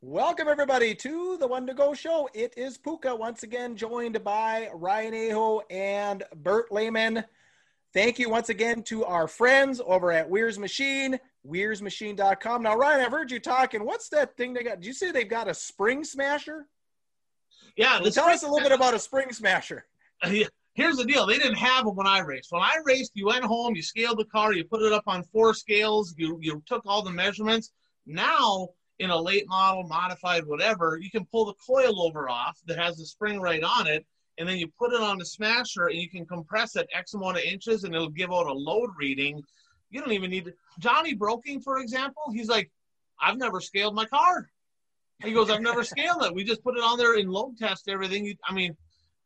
Welcome, everybody, to the One to Go show. It is Puka once again, joined by Ryan Aho and Bert Lehman. Thank you once again to our friends over at Weir's Machine, weirsmachine.com. Now, Ryan, I've heard you talking. What's that thing they got? Did you say they've got a spring smasher? Yeah. Well, tell us a little bit about a spring smasher. Here's the deal. They didn't have them when I raced. When I raced, you went home, you scaled the car, you put it up on four scales, you, you took all the measurements. Now, in a late model, modified, whatever, you can pull the coilover off that has the spring right on it, and then you put it on the smasher and you can compress it X amount of inches and it'll give out a load reading. You don't even need to. Johnny Broking, for example, he's like, I've never scaled my car. He goes, I've never scaled it. We just put it on there and load test everything. I mean,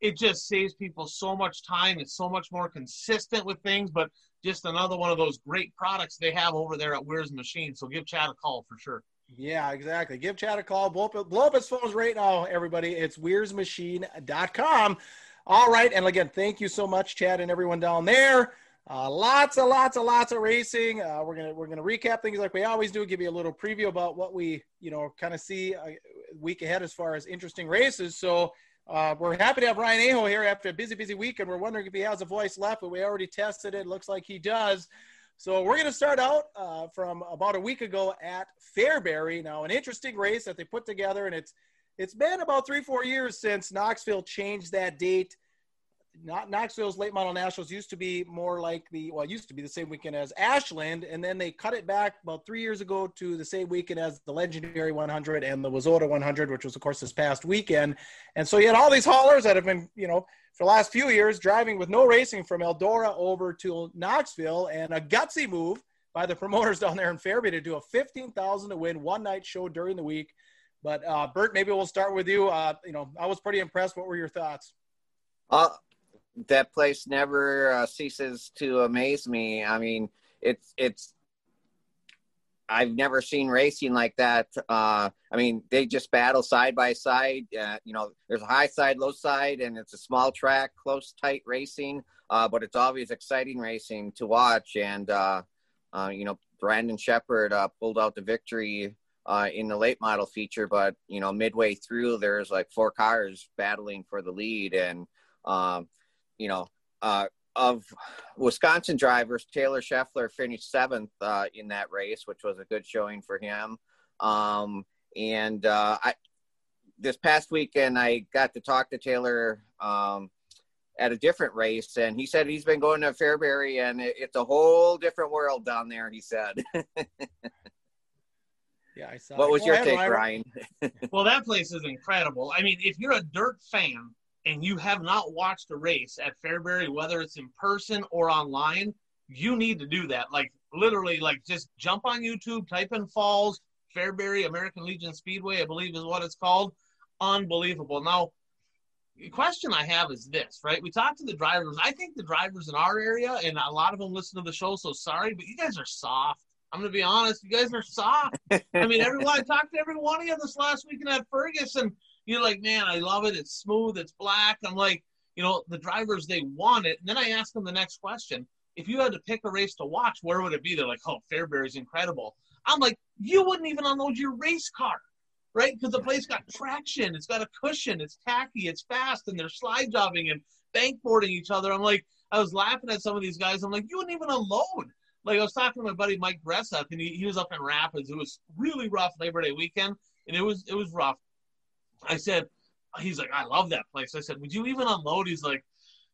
it just saves people so much time. It's so much more consistent with things, but just another one of those great products they have over there at Weir's Machine. So give Chad a call for sure. Yeah, exactly. Give Chad a call. Blow up, blow up his phones right now, everybody. It's weirsmachine.com. All right. And again, thank you so much, Chad, and everyone down there. Uh, lots and lots and lots of racing. Uh, we're gonna we're gonna recap things like we always do. Give you a little preview about what we you know kind of see a week ahead as far as interesting races. So uh, we're happy to have Ryan Aho here after a busy busy week, and we're wondering if he has a voice left, but we already tested it. Looks like he does. So we're going to start out uh, from about a week ago at Fairbury. Now, an interesting race that they put together, and it's it's been about three four years since Knoxville changed that date. Not Knoxville's late model nationals used to be more like the well, it used to be the same weekend as Ashland, and then they cut it back about three years ago to the same weekend as the legendary 100 and the WISSOTA 100, which was of course this past weekend. And so you had all these haulers that have been, you know, for the last few years driving with no racing from Eldora over to Knoxville, and a gutsy move by the promoters down there in Fairbury to do a 15,000 to win one night show during the week. But uh, Bert, maybe we'll start with you. Uh, you know, I was pretty impressed. What were your thoughts? Uh, that place never uh, ceases to amaze me. I mean, it's it's. I've never seen racing like that. Uh, I mean, they just battle side by side. Uh, you know, there's a high side, low side, and it's a small track, close, tight racing. Uh, but it's always exciting racing to watch. And uh, uh, you know, Brandon Sheppard uh, pulled out the victory in the late model feature, but you know, midway through, there's like four cars battling for the lead, and um, you know, uh, of Wisconsin drivers, Taylor Scheffler finished seventh uh, in that race, which was a good showing for him. Um, and uh, I, this past weekend, I got to talk to Taylor um, at a different race, and he said he's been going to Fairbury, and it, it's a whole different world down there. He said. yeah, I saw. What was your take, Ryan? well, that place is incredible. I mean, if you're a dirt fan and you have not watched a race at Fairbury, whether it's in person or online, you need to do that. Like literally, like just jump on YouTube, type in FALS Fairbury American Legion Speedway, I believe is what it's called. Unbelievable. Now, the question I have is this, right? We talked to the drivers. I think the drivers in our area, and a lot of them listen to the show, so sorry, but you guys are soft. I'm going to be honest. You guys are soft. I mean, everyone, I talked to every one of you this last weekend at Ferguson you're like, man, I love it. It's smooth. It's black. I'm like, you know, the drivers they want it. And then I ask them the next question: If you had to pick a race to watch, where would it be? They're like, oh, Fairbury's incredible. I'm like, you wouldn't even unload your race car, right? Because the place got traction. It's got a cushion. It's tacky. It's fast, and they're slide jobbing and bankboarding each other. I'm like, I was laughing at some of these guys. I'm like, you wouldn't even unload. Like I was talking to my buddy Mike Bressup, and he, he was up in Rapids. It was really rough Labor Day weekend, and it was it was rough. I said, he's like, I love that place. I said, would you even unload? He's like,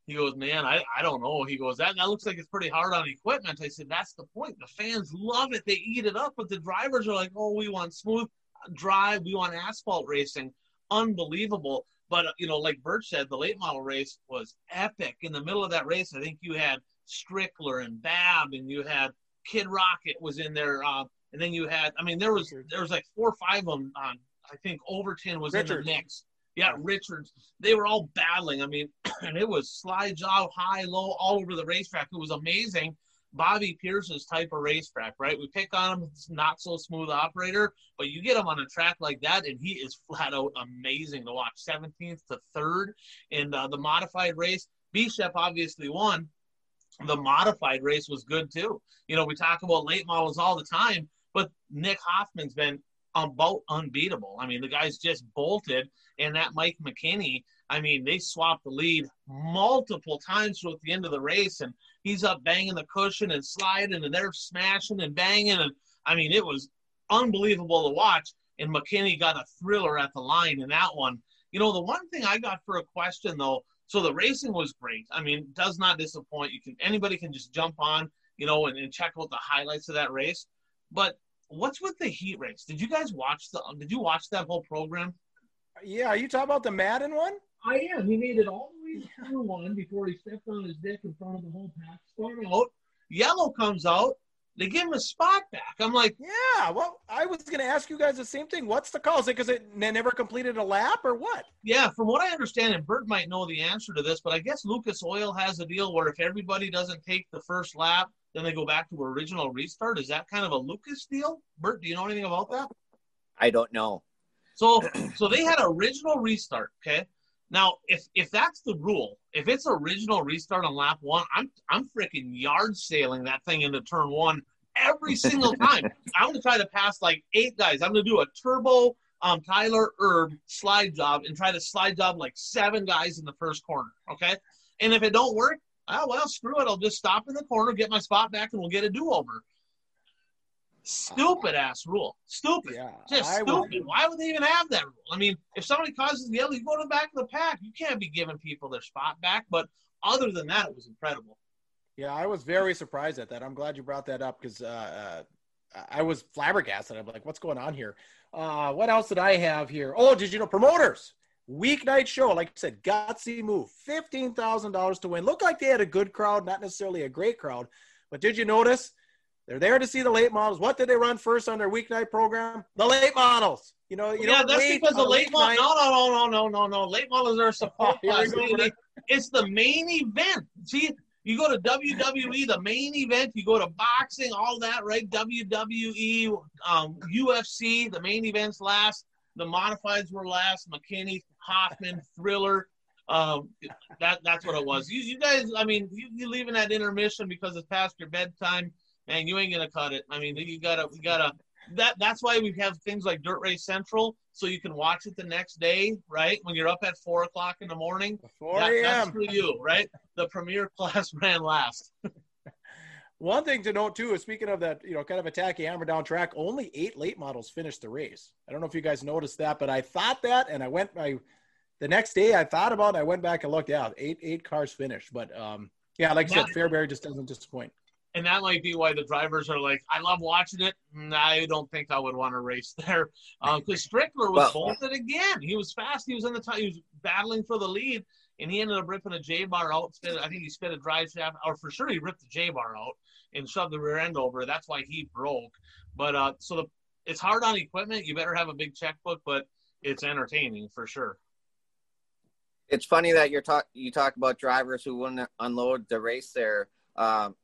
he goes, man, I, I don't know. He goes, that, that looks like it's pretty hard on equipment. I said, that's the point. The fans love it. They eat it up, but the drivers are like, oh, we want smooth drive. We want asphalt racing. Unbelievable. But, you know, like Bert said, the late model race was epic. In the middle of that race, I think you had Strickler and Bab, and you had Kid Rocket was in there. Uh, and then you had, I mean, there was, there was like four or five of them on I think Overton was Richards. in the mix. Yeah, Richards. They were all battling. I mean, and it was slide job, high, low, all over the racetrack. It was amazing. Bobby Pierce's type of racetrack, right? We pick on him, not so smooth operator, but you get him on a track like that, and he is flat out amazing to watch. 17th to third in uh, the modified race. Bishop obviously won. The modified race was good too. You know, we talk about late models all the time, but Nick Hoffman's been about unbeatable. I mean, the guy's just bolted, and that Mike McKinney. I mean, they swapped the lead multiple times throughout the end of the race, and he's up banging the cushion and sliding, and they're smashing and banging, and I mean, it was unbelievable to watch. And McKinney got a thriller at the line in that one. You know, the one thing I got for a question though, so the racing was great. I mean, does not disappoint. You can anybody can just jump on, you know, and, and check out the highlights of that race. But what's with the heat race? Did you guys watch the? Did you watch that whole program? Yeah, are you talking about the Madden one? I am. He made it all the way through one before he stepped on his dick in front of the whole pack. Start out. Yellow comes out. They give him a spot back. I'm like, yeah. Well, I was going to ask you guys the same thing. What's the call? Is it because it never completed a lap or what? Yeah, from what I understand, and Bert might know the answer to this, but I guess Lucas Oil has a deal where if everybody doesn't take the first lap, then they go back to original restart. Is that kind of a Lucas deal? Bert, do you know anything about that? I don't know. So, so they had original restart. Okay. Now, if if that's the rule, if it's original restart on lap one, I'm I'm freaking yard sailing that thing into turn one every single time. I'm gonna try to pass like eight guys. I'm gonna do a turbo um, Tyler Erb slide job and try to slide job like seven guys in the first corner. Okay, and if it don't work, oh well, screw it. I'll just stop in the corner, get my spot back, and we'll get a do over. Stupid ass rule. Stupid. Yeah, Just I stupid. Would. Why would they even have that rule? I mean, if somebody causes the yellow, you go to the back of the pack. You can't be giving people their spot back. But other than that, it was incredible. Yeah, I was very surprised at that. I'm glad you brought that up because uh, uh, I was flabbergasted. I'm like, what's going on here? Uh, what else did I have here? Oh, did you know promoters? Weeknight show, like I said, gutsy move. Fifteen thousand dollars to win. Looked like they had a good crowd, not necessarily a great crowd, but did you notice they're there to see the late models. What did they run first on their weeknight program? The late models. You know, you yeah, that's because the late, models. No, no, no, no, no, no, no. Late models are support oh, It's the main event. See, you go to WWE, the main event. You go to boxing, all that, right? WWE, um, UFC, the main events last. The modifieds were last. McKinney, Hoffman, Thriller. Um, that that's what it was. You, you guys, I mean, you, you leaving that intermission because it's past your bedtime man, you ain't gonna cut it. I mean, you gotta, we gotta. That that's why we have things like Dirt Race Central, so you can watch it the next day, right? When you're up at four o'clock in the morning. Four a.m. that's for you, right? The premier class ran last. One thing to note too is speaking of that, you know, kind of a tacky hammer down track, only eight late models finished the race. I don't know if you guys noticed that, but I thought that, and I went I the next day I thought about it, I went back and looked. Yeah, eight eight cars finished, but um, yeah, like I said, Fairbury just doesn't disappoint and that might be why the drivers are like, I love watching it. I don't think I would want to race there because um, Strickler was well, bolted again. He was fast. He was in the top. He was battling for the lead, and he ended up ripping a J bar out. I think he spit a drive shaft, or for sure he ripped the J bar out and shoved the rear end over. That's why he broke. But uh, so the it's hard on equipment. You better have a big checkbook, but it's entertaining for sure. It's funny that you're talk you talk about drivers who wouldn't unload the race there. Um,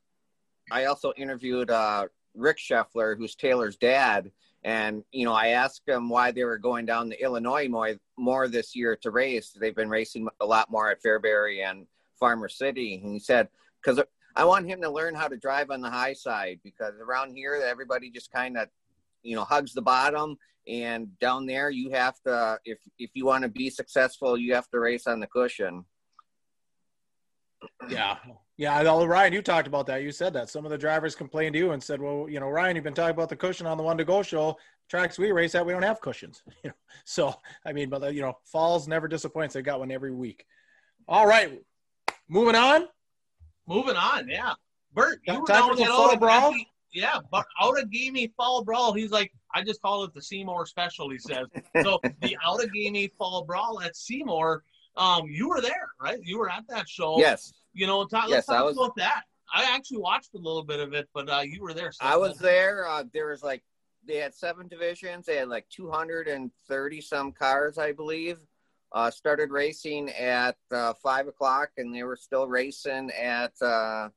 I also interviewed uh, Rick Scheffler, who's Taylor's dad, and you know I asked him why they were going down to Illinois more, more this year to race. They've been racing a lot more at Fairbury and Farmer City, and he said because I want him to learn how to drive on the high side because around here everybody just kind of you know hugs the bottom. And down there you have to if if you want to be successful you have to race on the cushion yeah yeah, well, Ryan, you talked about that. You said that some of the drivers complained to you and said, "Well, you know, Ryan, you've been talking about the cushion on the one to go show. Tracks we race at, we don't have cushions." You know, so I mean, but you know, FALS never disappoints. They got one every week. All right, moving on. Moving on, yeah. Bert, you were down at fall brawl. Yeah, but Outagamie fall brawl. He's like, I just call it the Seymour special. He says so. the Outagamie fall brawl at Seymour. Um, you were there, right? You were at that show. Yes. You know, talk, let's yes, talk was, about that. I actually watched a little bit of it, but uh, you were there. So I was there. Uh, there was like they had seven divisions. They had like 230 some cars, I believe. Uh, started racing at uh, five o'clock, and they were still racing at uh,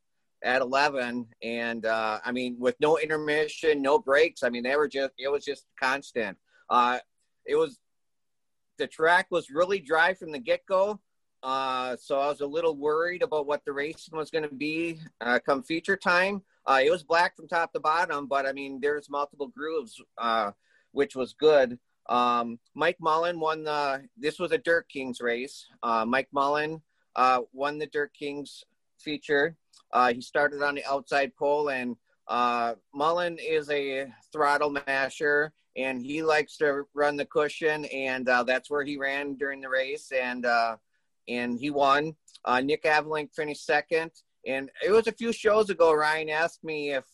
at 11. And uh, I mean, with no intermission, no breaks. I mean, they were just it was just constant. Uh, it was the track was really dry from the get go. Uh, so I was a little worried about what the racing was going to be uh, come feature time. Uh, it was black from top to bottom, but I mean, there's multiple grooves. Uh, which was good. Um, Mike Mullen won the. This was a Dirt Kings race. Uh, Mike Mullen uh, won the Dirt Kings feature. He started on the outside pole, and Mullen is a throttle masher, and he likes to run the cushion, and uh, that's where he ran during the race, and uh, and he won. Uh, Nick Avalink finished second, and it was a few shows ago. Ryan asked me if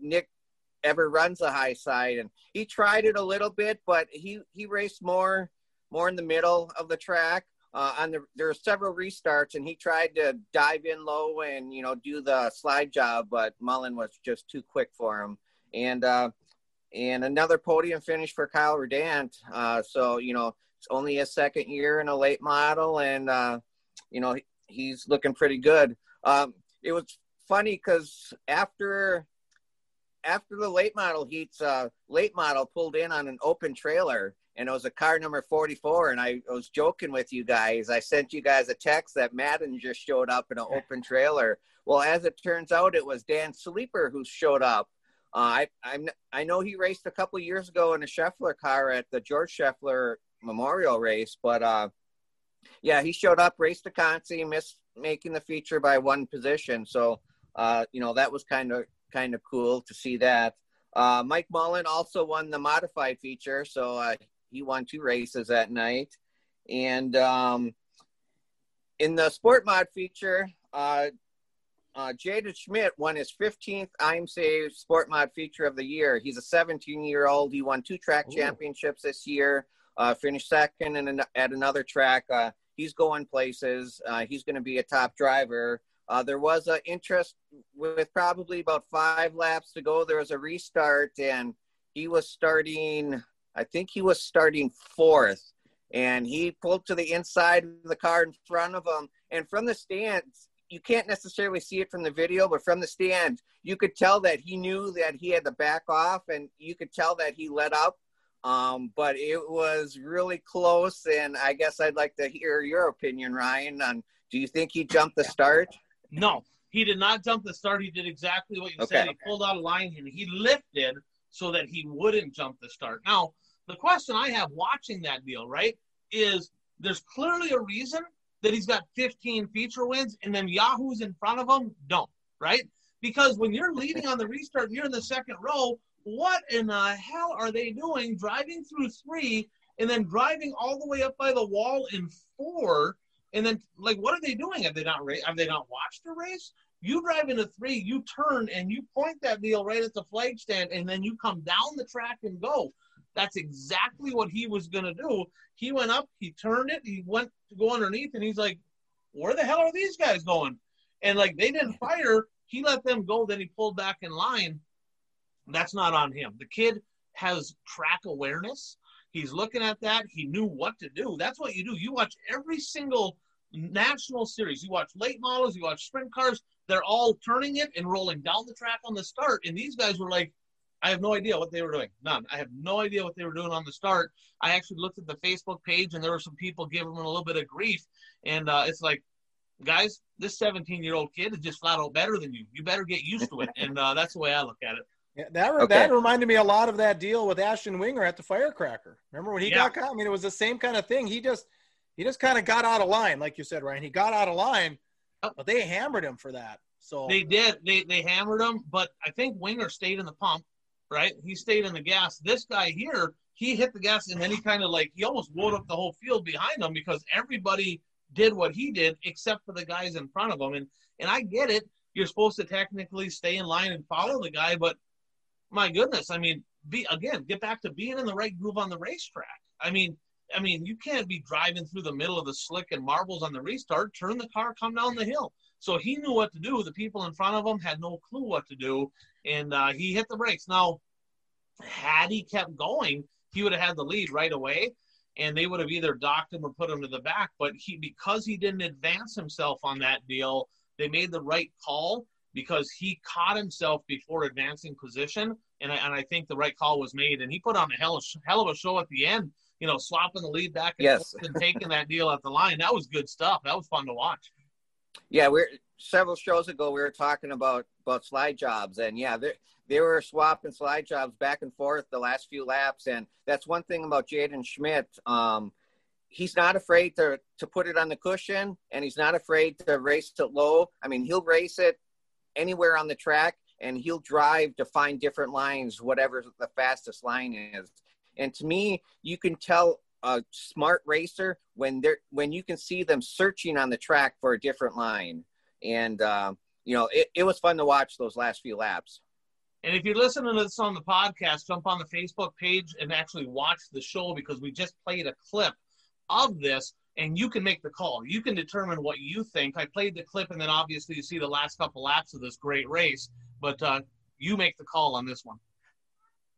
Nick ever runs a high side, and he tried it a little bit, but he he raced more more in the middle of the track uh, on the there are several restarts and he tried to dive in low and you know do the slide job but mullen was just too quick for him and uh and another podium finish for kyle redant uh so you know it's only his second year in a late model and uh you know he's looking pretty good. Um it was funny because after after the late model heats uh late model pulled in on an open trailer and it was a car number 44 and I was joking with you guys. I sent you guys a text that madden just showed up in an open trailer. Well as it turns out it was dan sleeper who showed up uh, I, I'm, I know he raced a couple years ago in a Scheffler car at the George Scheffler Memorial race, but uh, yeah, he showed up, raced a Consi, missed making the feature by one position. So, uh, you know, that was kind of kind of cool to see that. Uh, Mike Mullen also won the modified feature, so uh, he won two races that night. And um, in the sport mod feature, uh, Jaden Schmidt won his 15th IMCA Sport Mod Feature of the Year. He's a 17 year old. He won two track Ooh. championships this year, uh, finished second in at another track. Uh, he's going places. Uh, he's going to be a top driver. Uh, there was an interest with probably about five laps to go. There was a restart, and he was starting I think he was starting fourth, and he pulled to the inside of the car in front of him. And from the stands, you can't necessarily see it from the video, but from the stand, you could tell that he knew that he had to back off, and you could tell that he let up. Um, but it was really close, and I guess I'd like to hear your opinion, Ryan. On do you think he jumped the start? No, he did not jump the start. He did exactly what you okay. said. He pulled out a line and he lifted so that he wouldn't jump the start. Now, the question I have watching that deal, right, is there's clearly a reason that he's got 15 feature wins and then Yahoo's in front of him don't, right? Because when you're leading on the restart and you're in the second row, what in the hell are they doing driving through three and then driving all the way up by the wall in four? And then, like, what are they doing? Have they not ra- have they not watched the race? You drive into three, you turn and you point that deal right at the flag stand, and then you come down the track and go. That's exactly what he was going to do. He went up, he turned it, he went to go underneath, and he's like, where the hell are these guys going? And like they didn't fire, he let them go, then he pulled back in line. That's not on him. The kid has track awareness. He's looking at that. He knew what to do. That's what you do. You watch every single national series. You watch late models, you watch sprint cars. They're all turning it and rolling down the track on the start. And these guys were like, I have no idea what they were doing. None. I have no idea what they were doing on the start. I actually looked at the Facebook page and there were some people giving them a little bit of grief. And uh, it's like, guys, this 17 year old kid is just flat out better than you. You better get used to it. And uh, that's the way I look at it. Yeah, that re- okay. that reminded me a lot of that deal with Ashton Winger at the Firecracker. Remember when he yeah. got caught? I mean, it was the same kind of thing. He just he just kind of got out of line, like you said, Ryan. He got out of line, but they hammered him for that. So they did. They they hammered him, but I think Winger stayed in the pump right? He stayed in the gas. This guy here, he hit the gas and then he kind of like he almost woke up the whole field behind him because everybody did what he did except for the guys in front of him. And and I get it. You're supposed to technically stay in line and follow the guy, but my goodness, I mean, be again, get back to being in the right groove on the racetrack. I mean, I mean, you can't be driving through the middle of the slick and marbles on the restart. Turn the car, come down the hill. So he knew what to do. The people in front of him had no clue what to do, and uh, he hit the brakes. Now, had he kept going, he would have had the lead right away, and they would have either docked him or put him to the back. But he, because he didn't advance himself on that deal, they made the right call because he caught himself before advancing position, and I, and I think the right call was made. And he put on a hell of, hell of a show at the end. You know, swapping the lead back and, yes. and taking that deal at the line. That was good stuff. That was fun to watch. Yeah, we're several shows ago we were talking about about slide jobs, and yeah, they they were swapping slide jobs back and forth the last few laps, and that's one thing about Jaden Schmidt. Um, he's not afraid to to put it on the cushion, and he's not afraid to race it low. I mean, he'll race it anywhere on the track, and he'll drive to find different lines, whatever the fastest line is. And to me, you can tell a smart racer when they're when you can see them searching on the track for a different line. And uh, you know, it, it was fun to watch those last few laps. And if you're listening to this on the podcast, jump on the Facebook page and actually watch the show because we just played a clip of this and you can make the call. You can determine what you think. I played the clip and then obviously you see the last couple laps of this great race, but uh, you make the call on this one.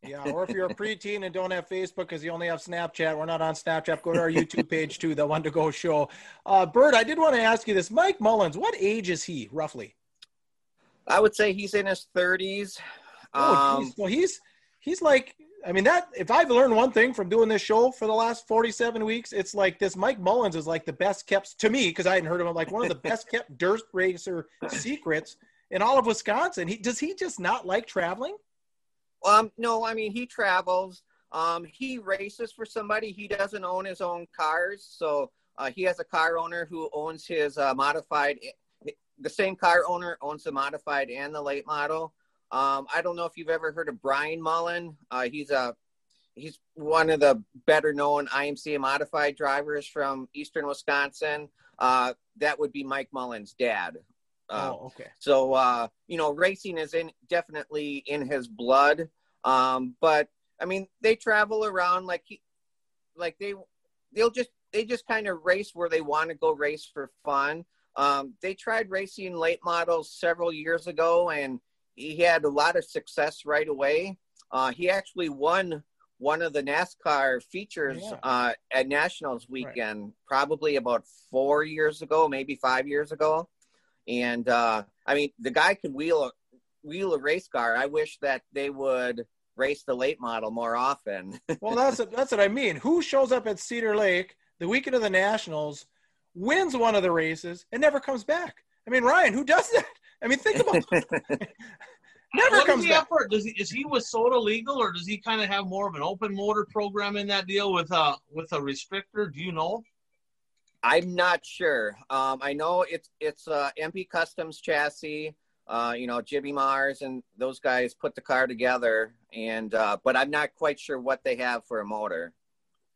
Yeah, or if you're a preteen and don't have Facebook because you only have Snapchat, we're not on Snapchat. Go to our YouTube page too, the one to go show. Uh, Bert, I did want to ask you this: Mike Mullins, what age is he roughly? I would say he's in his 30s. Oh, um, well, he's he's like, I mean, that if I've learned one thing from doing this show for the last 47 weeks, it's like this Mike Mullins is like the best kept to me because I hadn't heard of him, like one of the best kept dirt racer secrets in all of Wisconsin. He does he just not like traveling? Um, no, I mean he travels. Um, he races for somebody. He doesn't own his own cars, so uh, he has a car owner who owns his uh, modified. The same car owner owns the modified and the late model. Um, I don't know if you've ever heard of Brian Mullen. Uh, he's a he's one of the better known IMCA modified drivers from Eastern Wisconsin. Uh, that would be Mike Mullen's dad. Uh, oh, okay. So uh, you know, racing is in definitely in his blood. Um, but I mean, they travel around like he, like they, they'll just they just kind of race where they want to go race for fun. Um, they tried racing late models several years ago, and he had a lot of success right away. Uh, he actually won one of the NASCAR features yeah. uh, at Nationals weekend, right. probably about four years ago, maybe five years ago. And uh, I mean, the guy can wheel a wheel a race car. I wish that they would race the late model more often. well, that's that's what I mean. Who shows up at Cedar Lake the weekend of the Nationals, wins one of the races, and never comes back? I mean, Ryan, who does that? I mean, think about Never what comes back. For? Does he, is he Wissota legal, or does he kind of have more of an open motor program in that deal with a with a restrictor? Do you know? I'm not sure. Um, I know it's it's uh, MP Customs chassis. Uh, you know, Jibby Mars and those guys put the car together, and uh, but I'm not quite sure what they have for a motor.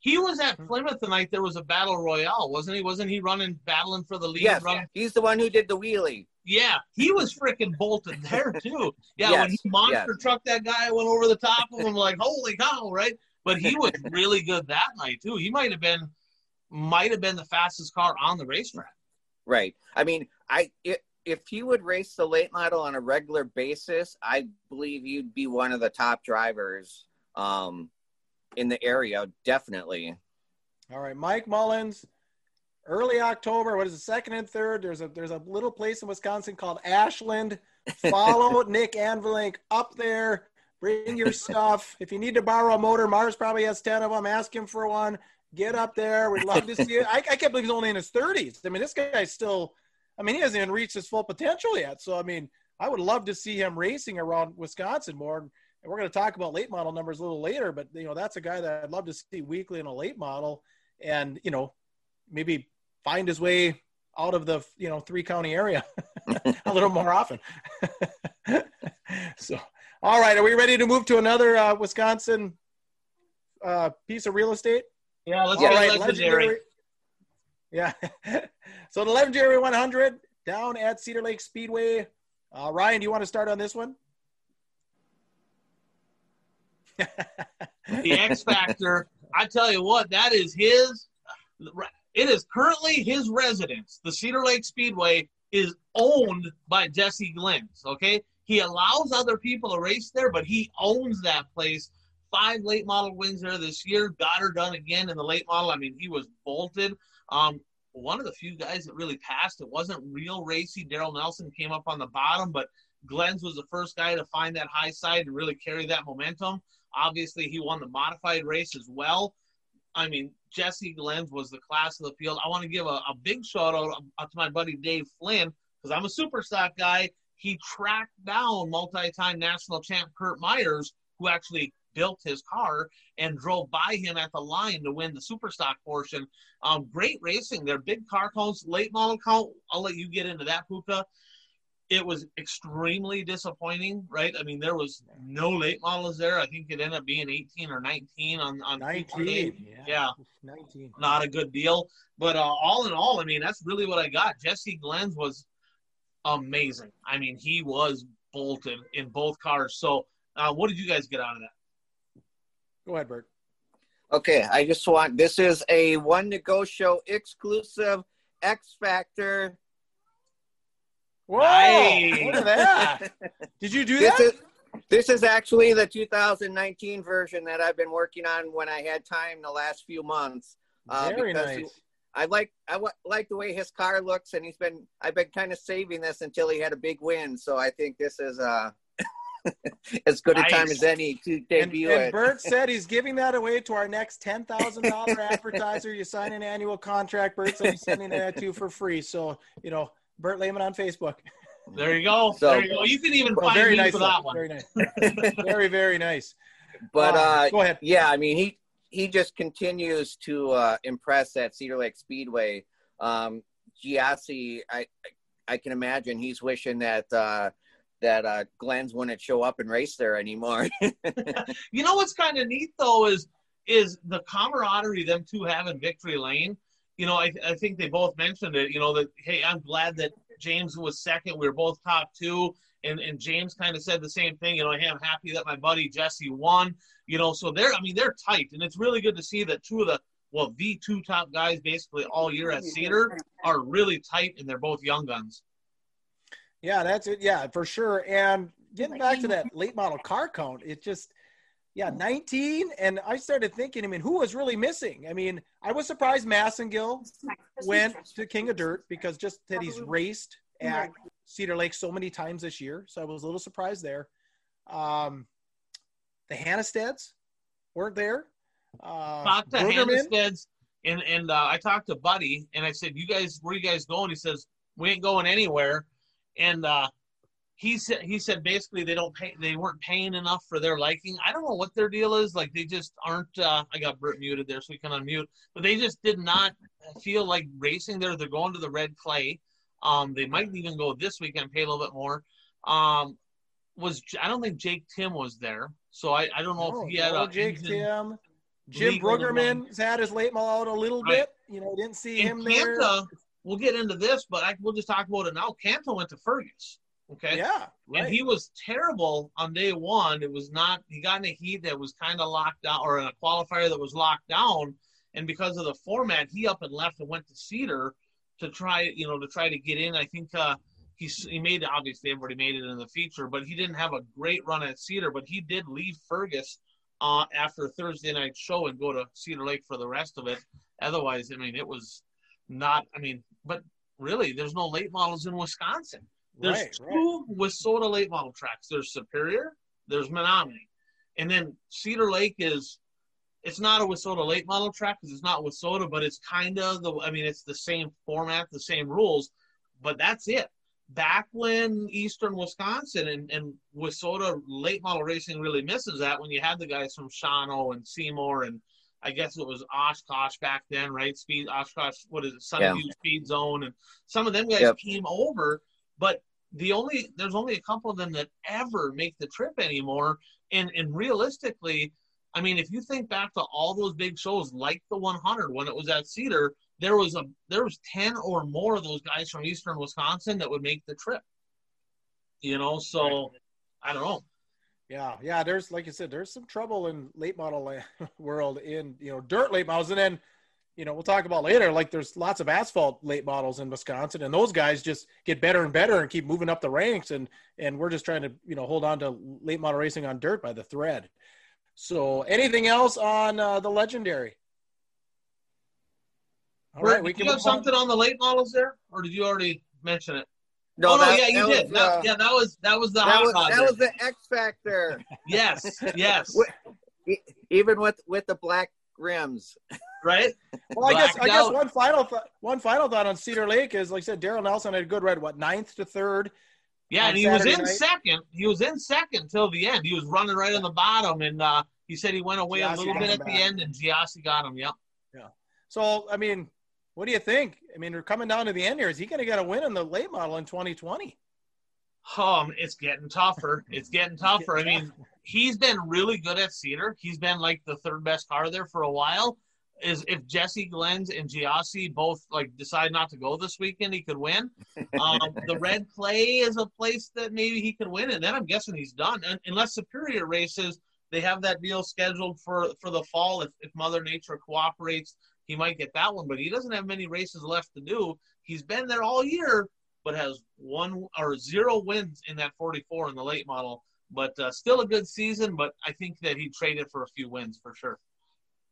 He was at Plymouth the night there was a battle royale, wasn't he? Wasn't he running battling for the lead? Yes, running? he's the one who did the wheelie. Yeah, he was freaking bolted there too. Yeah, yes, when he monster yes. trucked that guy, went over the top of him like holy cow, right? But he was really good that night too. He might have been might have been the fastest car on the racetrack. Right. I mean, I it, if he would race the late model on a regular basis, I believe you'd be one of the top drivers um, in the area. Definitely. All right, Mike Mullins. Early October. What is the second and third? There's a there's a little place in Wisconsin called Ashland. Follow Nick Anvilink up there. Bring your stuff. If you need to borrow a motor, Mars probably has ten of them. Ask him for one get up there. We'd love to see it. I, I can't believe he's only in his 30s. I mean, this guy's still, I mean, he hasn't even reached his full potential yet. So, I mean, I would love to see him racing around Wisconsin more. And we're going to talk about late model numbers a little later, but, you know, that's a guy that I'd love to see weekly in a late model and, you know, maybe find his way out of the, you know, three county area a little more often. so, all right. Are we ready to move to another uh, Wisconsin uh, piece of real estate? Yeah, let's get right, legendary. legendary. Yeah. so the legendary 100 down at Cedar Lake Speedway. Uh, Ryan, do you want to start on this one? the X Factor. I tell you what, that is his. It is currently his residence. The Cedar Lake Speedway is owned by Jesse Glenz. Okay, he allows other people to race there, but he owns that place five late model wins there this year. Got her done again in the late model. I mean, he was bolted. Um, one of the few guys that really passed. It wasn't real racy. Daryl Nelson came up on the bottom, but Glenz was the first guy to find that high side and really carry that momentum. Obviously, he won the modified race as well. I mean, Jesse Glenz was the class of the field. I want to give a, a big shout out uh, to my buddy Dave Flynn, because I'm a super stock guy. He tracked down multi-time national champ Kurt Myers, who actually built his car and drove by him at the line to win the super stock portion. Um, great racing. Their big car counts, late model count. I'll let you get into that, Puka. It was extremely disappointing, right? I mean, there was no late models there. I think it ended up being 18 or 19 on on 19. Yeah. yeah. 19. Not a good deal. But uh, all in all, I mean, that's really what I got. Jesse Glenz was amazing. I mean, he was bolted in both cars. So, uh, what did you guys get out of that? Go ahead, Bert. Okay, I just want this is a one to go show exclusive X Factor. Whoa! Nice. Look at that. Did you do This that? is this is actually the 2019 version that I've been working on when I had time the last few months. uh, Very because nice. I like I w- like the way his car looks, and he's been I've been kind of saving this until he had a big win. So I think this is uh as good a time as any to And, debut and it. Bert said he's giving that away to our next ten thousand dollar advertiser. You sign an annual contract. Bert said he's sending that to you for free. So you know, Bert Lehman on Facebook. There you go. So- there you go. You can even Well, find very me nice. for that one. Very nice. very very nice. but Um, uh, go ahead. yeah, I mean he he just continues to uh, impress at Cedar Lake Speedway. Um, Giassi, I I can imagine he's wishing that uh, that uh, Glenz wouldn't show up and race there anymore. You know what's kind of neat though is is the camaraderie them two have in Victory Lane. You know, I, I think they both mentioned it. You know that hey, I'm glad that James was second. We were both top two, and and James kind of said the same thing. You know, hey, I'm happy that my buddy Jesse won. You know, so they're I mean they're tight, and it's really good to see that two of the well the two top guys basically all year at Cedar are really tight, and they're both young guns. Yeah, that's it. Yeah, for sure. And getting back to that late model car count, it just, yeah, 19. And I started thinking, I mean, who was really missing? I mean, I was surprised Massengill went to King of Dirt because just that he's raced at Cedar Lake so many times this year. So I was a little surprised there. Um, the Hannisteds weren't there. Uh, talked to Brueggemann- Hannisteds, and and uh, I talked to Buddy, and I said, "You guys, where you guys going?" He says, "We ain't going anywhere." And uh, he said, he said basically they don't pay, they weren't paying enough for their liking. I don't know what their deal is. Like they just aren't. Uh, I got Bert muted there, so we can unmute. But they just did not feel like racing there. They're going to the red clay. Um, they might even go this weekend, pay a little bit more. Um, was I don't think Jake Tim was there, so I, I don't know No, if he had no a Jake Tim. Jim. Bruggerman's had his late model out a little Right. bit. You know, didn't see And him there. We'll get into this, but I, we'll just talk about it now. Kanta went to Fergus, okay? Yeah, right. And he was terrible on day one. It was not, he got in a heat that was kind of locked down, or in a qualifier that was locked down. And because of the format, he up and left and went to Cedar to try, you know, to try to get in. I think uh, he, he made, obviously, everybody made it in the feature, but he didn't have a great run at Cedar, but he did leave Fergus uh, after Thursday night show and go to Cedar Lake for the rest of it. Otherwise, I mean, it was not. I mean, but really, there's no late models in Wisconsin. There's right, right. two Wissota late model tracks. There's Superior, there's Menominee, and then Cedar Lake is. It's not a Wissota late model track because it's not Wissota, but it's kind of the. I mean, it's the same format, the same rules, but that's it. Back when Eastern Wisconsin and, and Wissota late model racing really misses that when you had the guys from Shawano and Seymour and I guess it was Oshkosh back then, right? Speed Oshkosh, what is it, Sunview Speed Zone, and some of them guys Yep. came over, but the only there's only a couple of them that ever make the trip anymore. And and realistically, I mean, if you think back to all those big shows like the 100 when it was at Cedar, there was a there was 10 or more of those guys from Eastern Wisconsin that would make the trip. You know, so I don't know. Yeah, yeah. There's like you said, there's some trouble in late model world in you know dirt late models, and then you know we'll talk about later. Like there's lots of asphalt late models in Wisconsin, and those guys just get better and better and keep moving up the ranks, and and we're just trying to you know hold on to late model racing on dirt by the thread. So anything else on uh, the legendary? All right, we did can you have on. something on the late models there, or did you already mention it? No, oh no, that- yeah, you did. was, That- uh, yeah, that was that was the that hot was rod that there. was the X factor. yes, yes, Even with with the black rims. right. Well, I guess I guess one final th- one final thought on Cedar Lake is like I said, Daryl Nelson had a good ride, what ninth to third. Yeah, and he Saturday was in night. second. He was in second till the end. He was running right on the bottom, and uh, he said he went away Giassi a little bit at back. the end, and Giassi got him. Yep. Yeah. So I mean, what do you think? I mean, we're coming down to the end here. Is he going to get a win in the late model in 2020? Um, it's getting tougher. It's getting tougher. I mean, he's been really good at Cedar. He's been like the third best car there for a while. Is if Jesse Glenz and Giassi both like decide not to go this weekend, he could win. Um, the Red Clay is a place that maybe he could win, and then I'm guessing he's done. And, unless Superior races, they have that deal scheduled for for the fall. If, if Mother Nature cooperates, he might get that one. But he doesn't have many races left to do. He's been there all year, but has one or zero wins in that 44 in the late model. But uh, still a good season. But I think that he traded for a few wins for sure.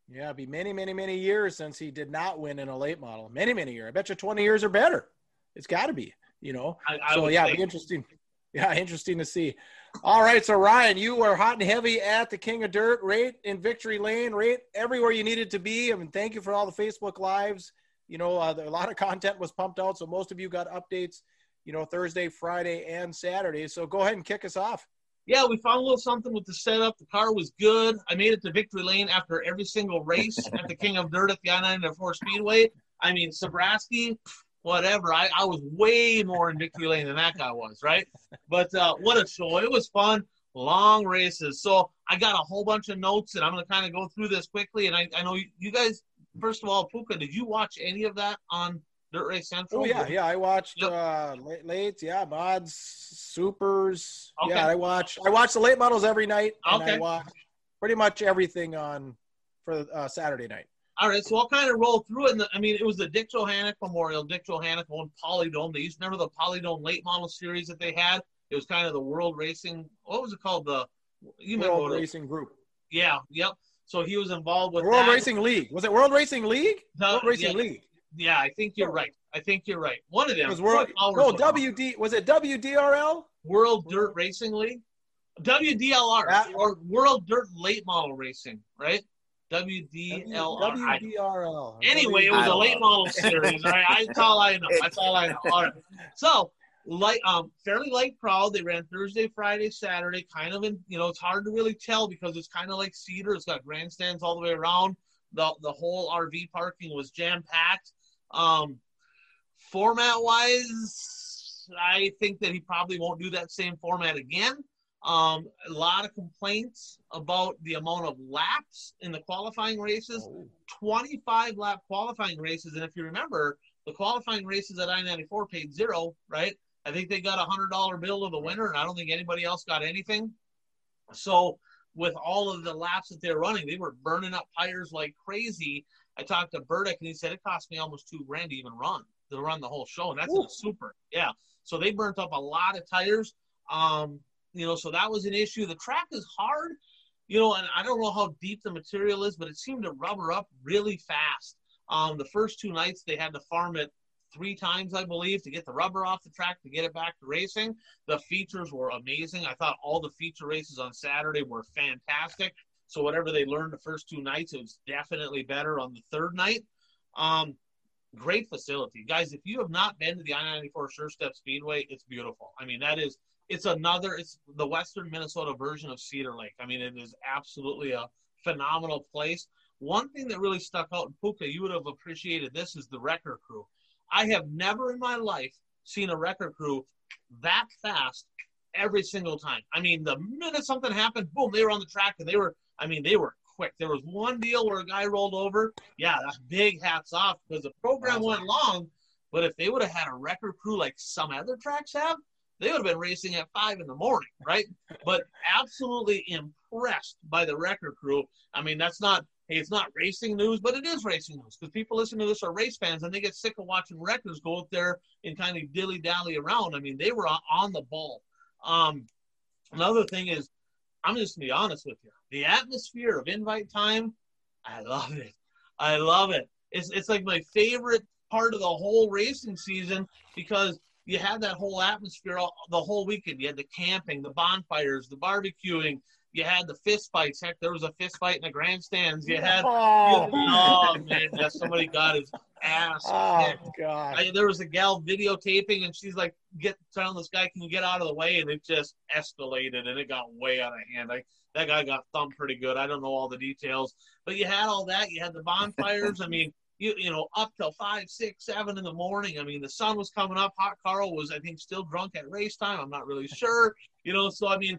Yeah, it'd be many, many, many years since he did not win in a late model. Many, many years. I bet you 20 years or better. It's got to be, you know. I, I so yeah, think. be interesting. Yeah, interesting to see. All right, so Ryan, you are hot and heavy at the King of Dirt, rate in Victory Lane, rate everywhere you needed to be. I mean, thank you for all the Facebook lives you know, uh, a lot of content was pumped out, so most of you got updates, you know, Thursday, Friday, and Saturday. So go ahead and kick us off. Yeah, we found a little something with the setup. The car was good. I made it to victory lane after every single race at the King of Dirt at the I-94 Speedway. I mean, Sabraski, whatever. I, I was way more in victory lane than that guy was, right? But uh, what a show. It was fun. Long races. So I got a whole bunch of notes, and I'm going to kind of go through this quickly. And I, I know you, you guys first of all, Puka, did you watch any of that on Dirt Race Central? Oh yeah, yeah, I watched yep. uh, late, late, yeah, mods, supers. Okay. Yeah, I watch. I watch the late models every night. Okay. I watch pretty much everything on for uh, Saturday night. All right, so I'll kind of roll through it. I mean, it was the Dick Johannick Memorial. Dick Johannick won Polydome. They used to remember the Polydome late model series that they had. It was kind of the World Racing. What was it called? The you World Racing Group. Yeah. Yep. So he was involved with World that. Racing League. Was it World Racing League? World Racing yeah, League. Yeah, I think you're right. I think you're right. One of them. Was World, no, WD. Was it WDRL? World Dirt Racing League. WDLR that, or World Dirt Late Model Racing, right? WDLR. WDRL. Anyway, it was a late model series. Right, that's all I know. That's all I know. All right. So light um fairly light crowd they ran thursday friday saturday kind of in you know it's hard to really tell because it's kind of like cedar it's got grandstands all the way around the the whole rv parking was jam packed um format wise i think that he probably won't do that same format again um a lot of complaints about the amount of laps in the qualifying races oh. 25 lap qualifying races and if you remember the qualifying races at I-94 paid zero, right? I think they got a hundred dollar bill to the winner, and I don't think anybody else got anything. So with all of the laps that they're running, they were burning up tires like crazy. I talked to Burdick and he said it cost me almost two grand to even run to run the whole show, and that's a super. Yeah, so they burnt up a lot of tires. Um, you know, so that was an issue. The track is hard, you know, and I don't know how deep the material is, but it seemed to rubber up really fast. Um, the first two nights they had to farm it three times, I believe, to get the rubber off the track to get it back to racing. The features were amazing. I thought all the feature races on Saturday were fantastic. So whatever they learned the first two nights, it was definitely better on the third night. Um, great facility, guys. If you have not been to the I-94 Sure Step Speedway, it's beautiful. I mean, that is it's another it's the Western Minnesota version of Cedar Lake. I mean, it is absolutely a phenomenal place. One thing that really stuck out in Puka, you would have appreciated this, is the wrecker crew. I have never in my life seen a wrecker crew that fast every single time. I mean, the minute something happened, boom, they were on the track and they were, I mean, they were quick. There was one deal where a guy rolled over. Yeah, that's big hats off because the program went long. But if they would have had a wrecker crew like some other tracks have, they would have been racing at five in the morning, right? but absolutely impressed by the record crew. I mean, that's not hey, it's not racing news, but it is racing news because people listen to this are race fans and they get sick of watching records go up there and kind of dilly dally around. I mean, they were on the ball. Um, another thing is, I'm just gonna be honest with you. The atmosphere of invite time, I love it. I love it. It's it's like my favorite part of the whole racing season because you had that whole atmosphere all, the whole weekend. You had the camping, the bonfires, the barbecuing, You had the fist fights. Heck, there was a fist fight in the grandstands. You had, Oh. you, oh man, yeah, somebody got his ass. Oh kicked. God. I, there was a gal videotaping, and she's like, "Get telling this guy, can you get out of the way?" And it just escalated, and it got way out of hand. Like that guy got thumped pretty good. I don't know all the details, but you had all that. You had the bonfires. I mean, you you know, up till five, six, seven in the morning. I mean, the sun was coming up. Hot Carl was, I think, still drunk at race time. I'm not really sure. You know, so I mean,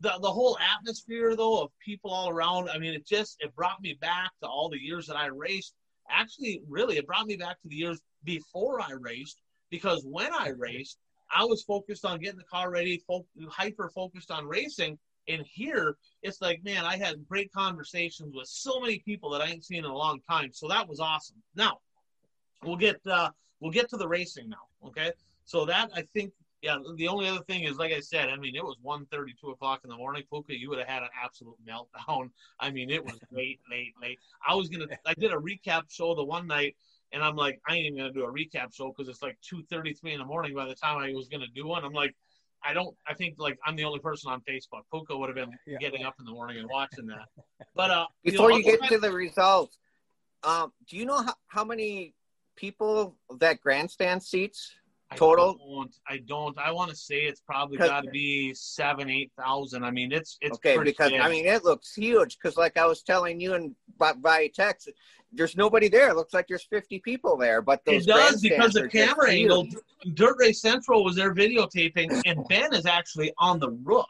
the the whole atmosphere though of people all around. I mean, it just it brought me back to all the years that I raced. Actually, really, it brought me back to the years before I raced because when I raced, I was focused on getting the car ready, fo- hyper focused on racing. And here, it's like, man, I had great conversations with so many people that I ain't seen in a long time. So that was awesome. Now, we'll get uh, we'll get to the racing now. Okay, so that I think, yeah. The only other thing is, like I said, I mean, it was 1.30, 2 o'clock in the morning. Puka, you would have had an absolute meltdown. I mean, it was late, late, late. I was gonna, I did a recap show the one night, and I'm like, I ain't even gonna do a recap show because it's like 2:33 in the morning by the time I was gonna do one. I'm like. I don't. I think like I'm the only person on Facebook. Puka would have been Yeah. getting up in the morning and watching that. But uh, Before know, you get to the results, um, do you know how, how many people that grandstand seats? I total? don't. I don't. I want to say it's probably got to be seven, eight thousand. I mean, it's it's okay, because big. I mean it looks huge. Because like I was telling you and by, by text, there's nobody there. It looks like there's 50 people there, but those it does because the camera angle. Dirt Race Central was there videotaping, and Ben is actually on the roof.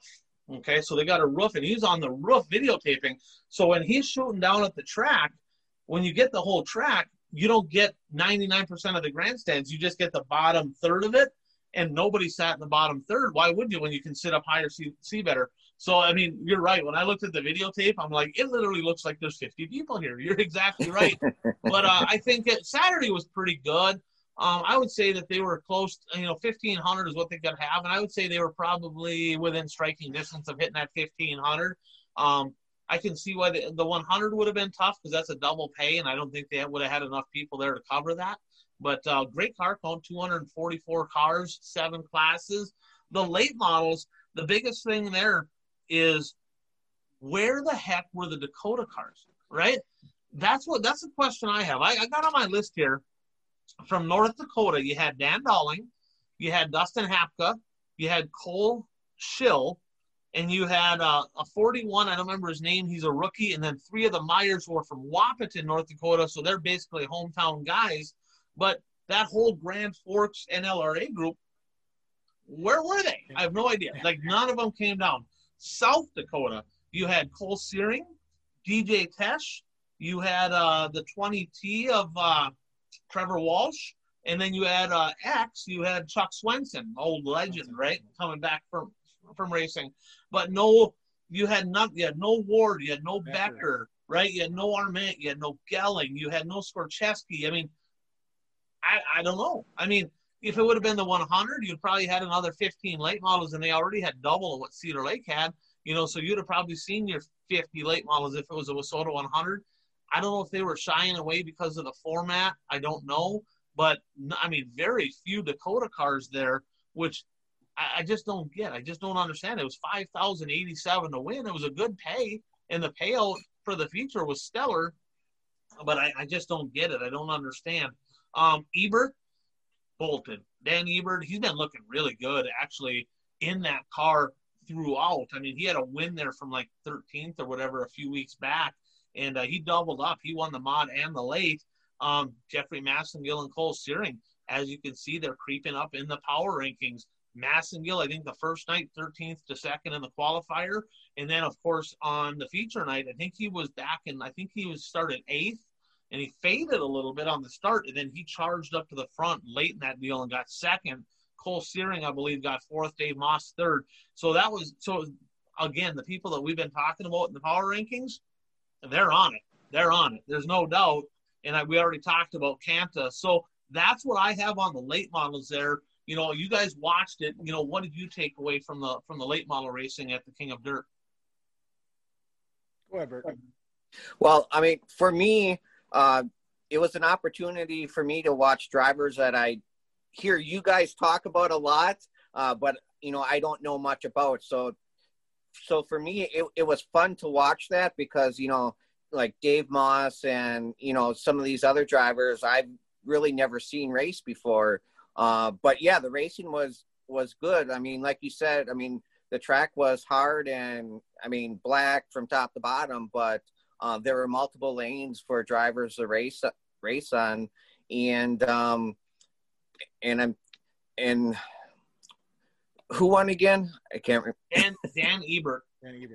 Okay, so they got a roof, and he's on the roof videotaping. So when he's shooting down at the track, when you get the whole track, you don't get 99% of the grandstands. You just get the bottom third of it, and nobody sat in the bottom third. Why would you when you can sit up higher, see, see better? So, I mean, you're right. When I looked at the videotape, I'm like, it literally looks like there's 50 people here. You're exactly right. but uh, I think it, Saturday was pretty good. Um, I would say that they were close, you know, 1,500 is what they could have. And I would say they were probably within striking distance of hitting that 1,500. Um, I can see why the, the 100 would have been tough because that's a double pay, and I don't think they would have had enough people there to cover that. But uh, great car count 244 cars, seven classes. The late models, the biggest thing there is where the heck were the Dakota cars, right? That's what that's the question I have. I, I got on my list here from North Dakota. You had Dan Darling, you had Dustin Hapka, you had Cole Schill, and you had uh, a 41. I don't remember his name. He's a rookie, and then three of the Myers were from Wahpeton, North Dakota. So they're basically hometown guys. But that whole Grand Forks NLRA group, where were they? I have no idea. Like none of them came down. South Dakota, you had Cole Searing, DJ Tesh, you had uh, the 20T of uh, Trevor Walsh, and then you had uh, X, you had Chuck Swenson, old legend, right, coming back from from racing. But no, you had not, you had no Ward, you had no Becker. Becker, right? You had no Arment, you had no Gelling, you had no Skorcheski. I mean, I I don't know. I mean, if it would have been the 100, you'd probably had another 15 late models, and they already had double of what Cedar Lake had. You know, so you'd have probably seen your 50 late models if it was a WISSOTA 100. I don't know if they were shying away because of the format. I don't know, but I mean, very few Dakota cars there, which I, I just don't get. I just don't understand. It was 5,087 to win. It was a good pay, and the payout for the future was stellar, but I, I just don't get it. I don't understand. Um, Ebert, Bolton, Dan Ebert, he's been looking really good actually in that car throughout. I mean, he had a win there from like 13th or whatever a few weeks back, and uh, he doubled up. He won the mod and the late. Um, Jeffrey Massengill and Cole Searing, as you can see, they're creeping up in the power rankings. Massengill, I think the first night, 13th to second in the qualifier. And then, of course, on the feature night, I think he was back and I think he was started eighth and he faded a little bit on the start. And then he charged up to the front late in that deal and got second. Cole Searing, I believe, got fourth. Dave Moss third. So that was, so again, the people that we've been talking about in the power rankings, they're on it. They're on it. There's no doubt. And I, we already talked about Kanta. So that's what I have on the late models there. You know, you guys watched it. You know, what did you take away from the from the late model racing at the King of Dirt? Go ahead, Bert. Well, I mean, for me, uh, it was an opportunity for me to watch drivers that I hear you guys talk about a lot, uh, but you know I don't know much about. So so for me, it, it was fun to watch that because you know, like Dave Moss and you know some of these other drivers, I've really never seen race before. Uh, but yeah, the racing was was good. I mean, like you said, I mean the track was hard and I mean black from top to bottom, but uh, there were multiple lanes for drivers to race race on, and um, and I'm and who won again? I can't remember. Dan, Dan Ebert.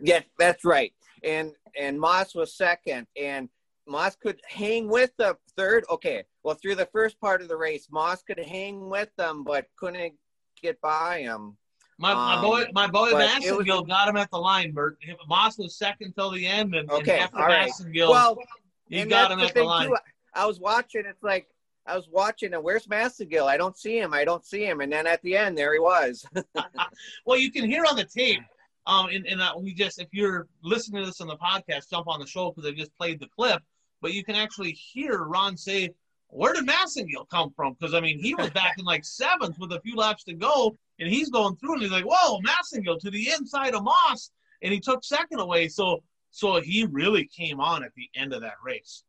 Yeah, that's right. And and Moss was second, and Moss could hang with the third. Okay, well through the first part of the race, Moss could hang with them, but couldn't get by him. My, my um, boy, my boy Massengill got him at the line. Bert Moss was second till the end, and, okay, and after all right. Massengill, well, he got him the at the line. Too. I was watching. It's like I was watching, and where's Massengill? I don't see him. I don't see him. And then at the end, there he was. well, you can hear on the tape. Um, and, and uh, we just, if you're listening to this on the podcast, jump on the show because I just played the clip. But you can actually hear Ron say, "Where did Massengill come from?" Because I mean, he was back in like seventh with a few laps to go, and he's going through, and he's like, "Whoa, Massengill to the inside of Moss," and he took second away. So, so he really came on at the end of that race.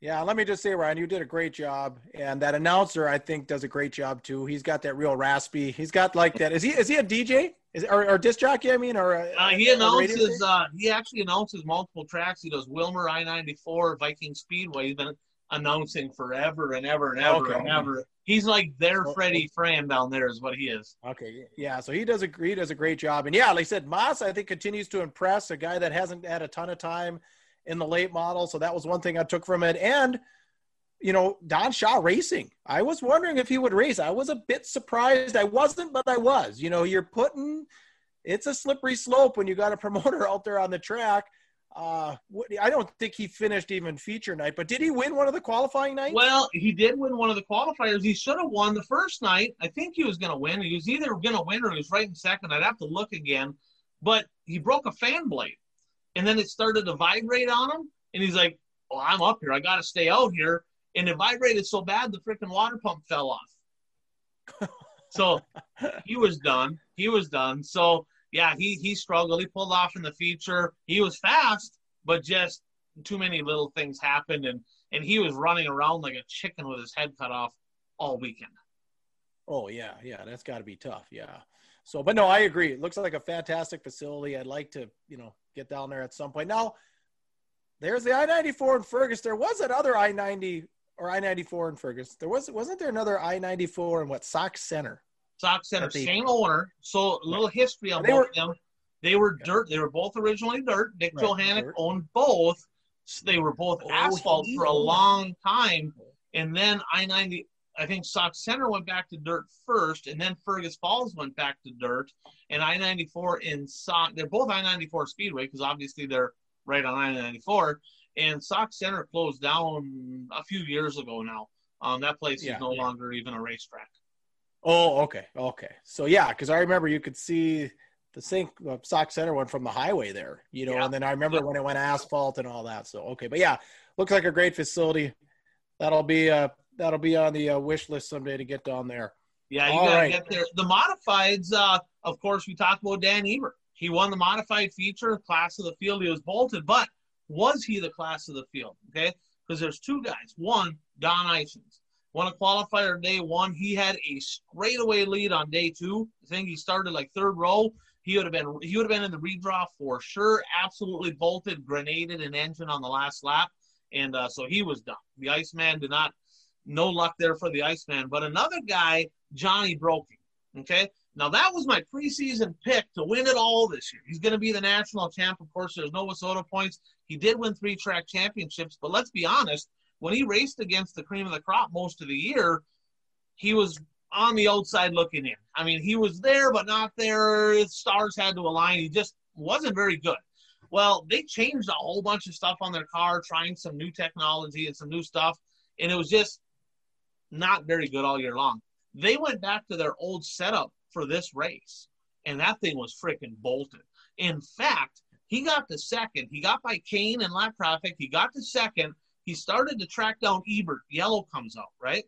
Yeah, let me just say, Ryan, you did a great job, and that announcer I think does a great job too. He's got that real raspy. He's got like that. Is he? Is he a DJ? Is or, or disc jockey? I mean, or a, uh, he announces. Uh, he actually announces multiple tracks. He does Willmar I ninety four Viking Speedway. He's been announcing forever and ever and ever okay. and ever. He's like their Freddie Fran down there, is what he is. Okay, yeah. So he does a he does a great job, and yeah, like I said, Moss I think continues to impress. A guy that hasn't had a ton of time in the late model. So that was one thing I took from it. And, you know, Don Shaw racing. I was wondering if he would race. I was a bit surprised. I wasn't, but I was. You know, you're putting it's a slippery slope when you got a promoter out there on the track. Uh, I don't think he finished even feature night, but did he win one of the qualifying nights? Well, he did win one of the qualifiers. He should have won the first night. I think he was going to win. He was either going to win or he was right in second. I'd have to look again, but he broke a fan blade and then it started to vibrate on him. And he's like, "Well, I'm up here. I got to stay out here." And it vibrated so bad the freaking water pump fell off. so he was done. He was done. So yeah, he he struggled. He pulled off in the feature. He was fast, but just too many little things happened, and and he was running around like a chicken with his head cut off all weekend. Oh yeah, yeah, that's got to be tough. Yeah. So, but no, I agree. It looks like a fantastic facility. I'd like to, you know, get down there at some point. Now, there's the I-94 in Fergus. There was another I-90 or I-94 in Fergus. There was wasn't there another I-94 in what Sauk Centre? Sauk Centre, same owner. So a little history on both were, of them. They were dirt. They were both originally dirt. Dick right, Johannick dirt. owned both. So they were both oh, asphalt for a long time, and then I-90 I think Sauk Centre went back to dirt first, and then Fergus Falls went back to dirt, and I 94 in Sauk, they're both I 94 Speedway because obviously they're right on I 94. And Sauk Centre closed down a few years ago now. Um, that place yeah, is no yeah. longer even a racetrack. Oh, okay. Okay. So, yeah, because I remember you could see the sink uh, Sauk Centre one from the highway there, you know, yeah. and then I remember when it went asphalt and all that. So, okay. But yeah, looks like a great facility. That'll be uh, that'll be on the uh, wish list someday to get down there. Yeah, you All gotta right. get there. The modifieds, uh, of course, we talked about Dan Ebert. He won the modified feature, class of the field. He was bolted, but was he the class of the field? Okay, because there's two guys. One, Don Isons, won a qualifier day one. He had a straightaway lead on day two. I think he started like third row. He would have been he would have been in the redraw for sure. Absolutely bolted, grenaded an engine on the last lap, and uh, so he was done. The Iceman did not no luck there for the Iceman. But another guy, Johnny Broking. Okay. Now that was my preseason pick to win it all this year. He's going to be the national champ. Of course, there's no WISSOTA points. He did win three track championships, but let's be honest. When he raced against the cream of the crop most of the year, he was on the outside looking in. I mean, he was there, but not there. His stars had to align. He just wasn't very good. Well, they changed a whole bunch of stuff on their car, trying some new technology and some new stuff. And it was just not very good all year long. They went back to their old setup for this race, and that thing was freaking bolted. In fact, he got to second. He got by Kane and lap traffic. He got to second. He started to track down Ebert. Yellow comes out, right?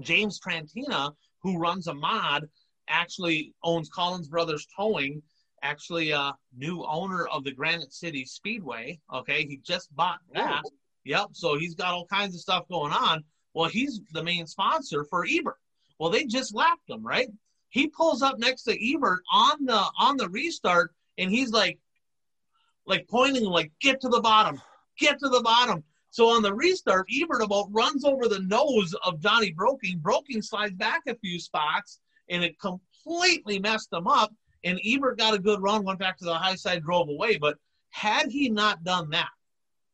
James Trantina, who runs a mod, actually owns Collins Brothers Towing. actually a new owner of the Granite City Speedway. Okay, he just bought that. Ooh. Yep. So he's got all kinds of stuff going on. Well, he's the main sponsor for Ebert. Well, they just lapped him, right? He pulls up next to Ebert on the on the restart, and he's like, like pointing, like get to the bottom, get to the bottom. So on the restart, Ebert about runs over the nose of Johnny Broking. Broking slides back a few spots, and it completely messed him up. And Ebert got a good run, went back to the high side, drove away. But had he not done that,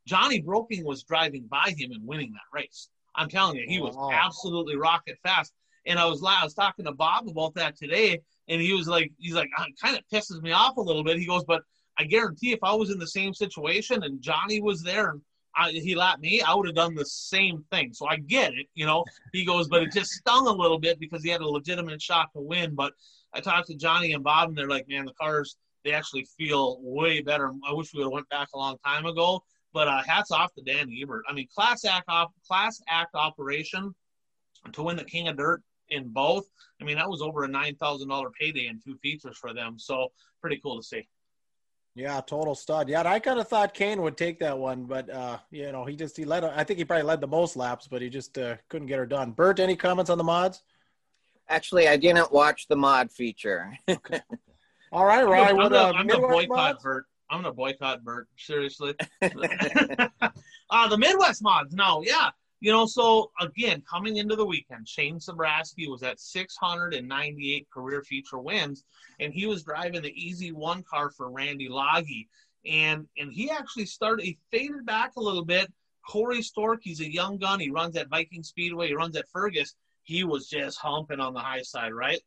Johnny Broking was driving by him and winning that race. I'm telling you, he was absolutely rocket fast. And I was I was talking to Bob about that today, and he was like, he's like, ah, it kind of pisses me off a little bit. He goes, but I guarantee if I was in the same situation and Johnny was there and I, he lapped me, I would have done the same thing. So I get it, you know. He goes, but it just stung a little bit because he had a legitimate shot to win. But I talked to Johnny and Bob, and they're like, man, the cars they actually feel way better. I wish we would have went back a long time ago. But uh, hats off to Dan Ebert. I mean, class act op- class act operation to win the King of Dirt in both. I mean, that was over a nine thousand dollar payday in two features for them. So pretty cool to see. Yeah, total stud. Yeah, I kind of thought Kane would take that one, but uh, you know, he just he led. I think he probably led the most laps, but he just uh, couldn't get her done. Bert, any comments on the mods? Actually, I didn't watch the mod feature. okay. All right, Ryan. I'm, gonna, I'm gonna boycott mods? Bert. I'm gonna boycott Bert. Seriously. uh, the Midwest mods. No, yeah. You know, so again, coming into the weekend, Shane Sabraski was at 698 career feature wins, and he was driving the Easy One car for Randy Loggy. And and he actually started, he faded back a little bit. Corey Stork, he's a young gun. He runs at Viking Speedway, he runs at Fergus. He was just humping on the high side, right?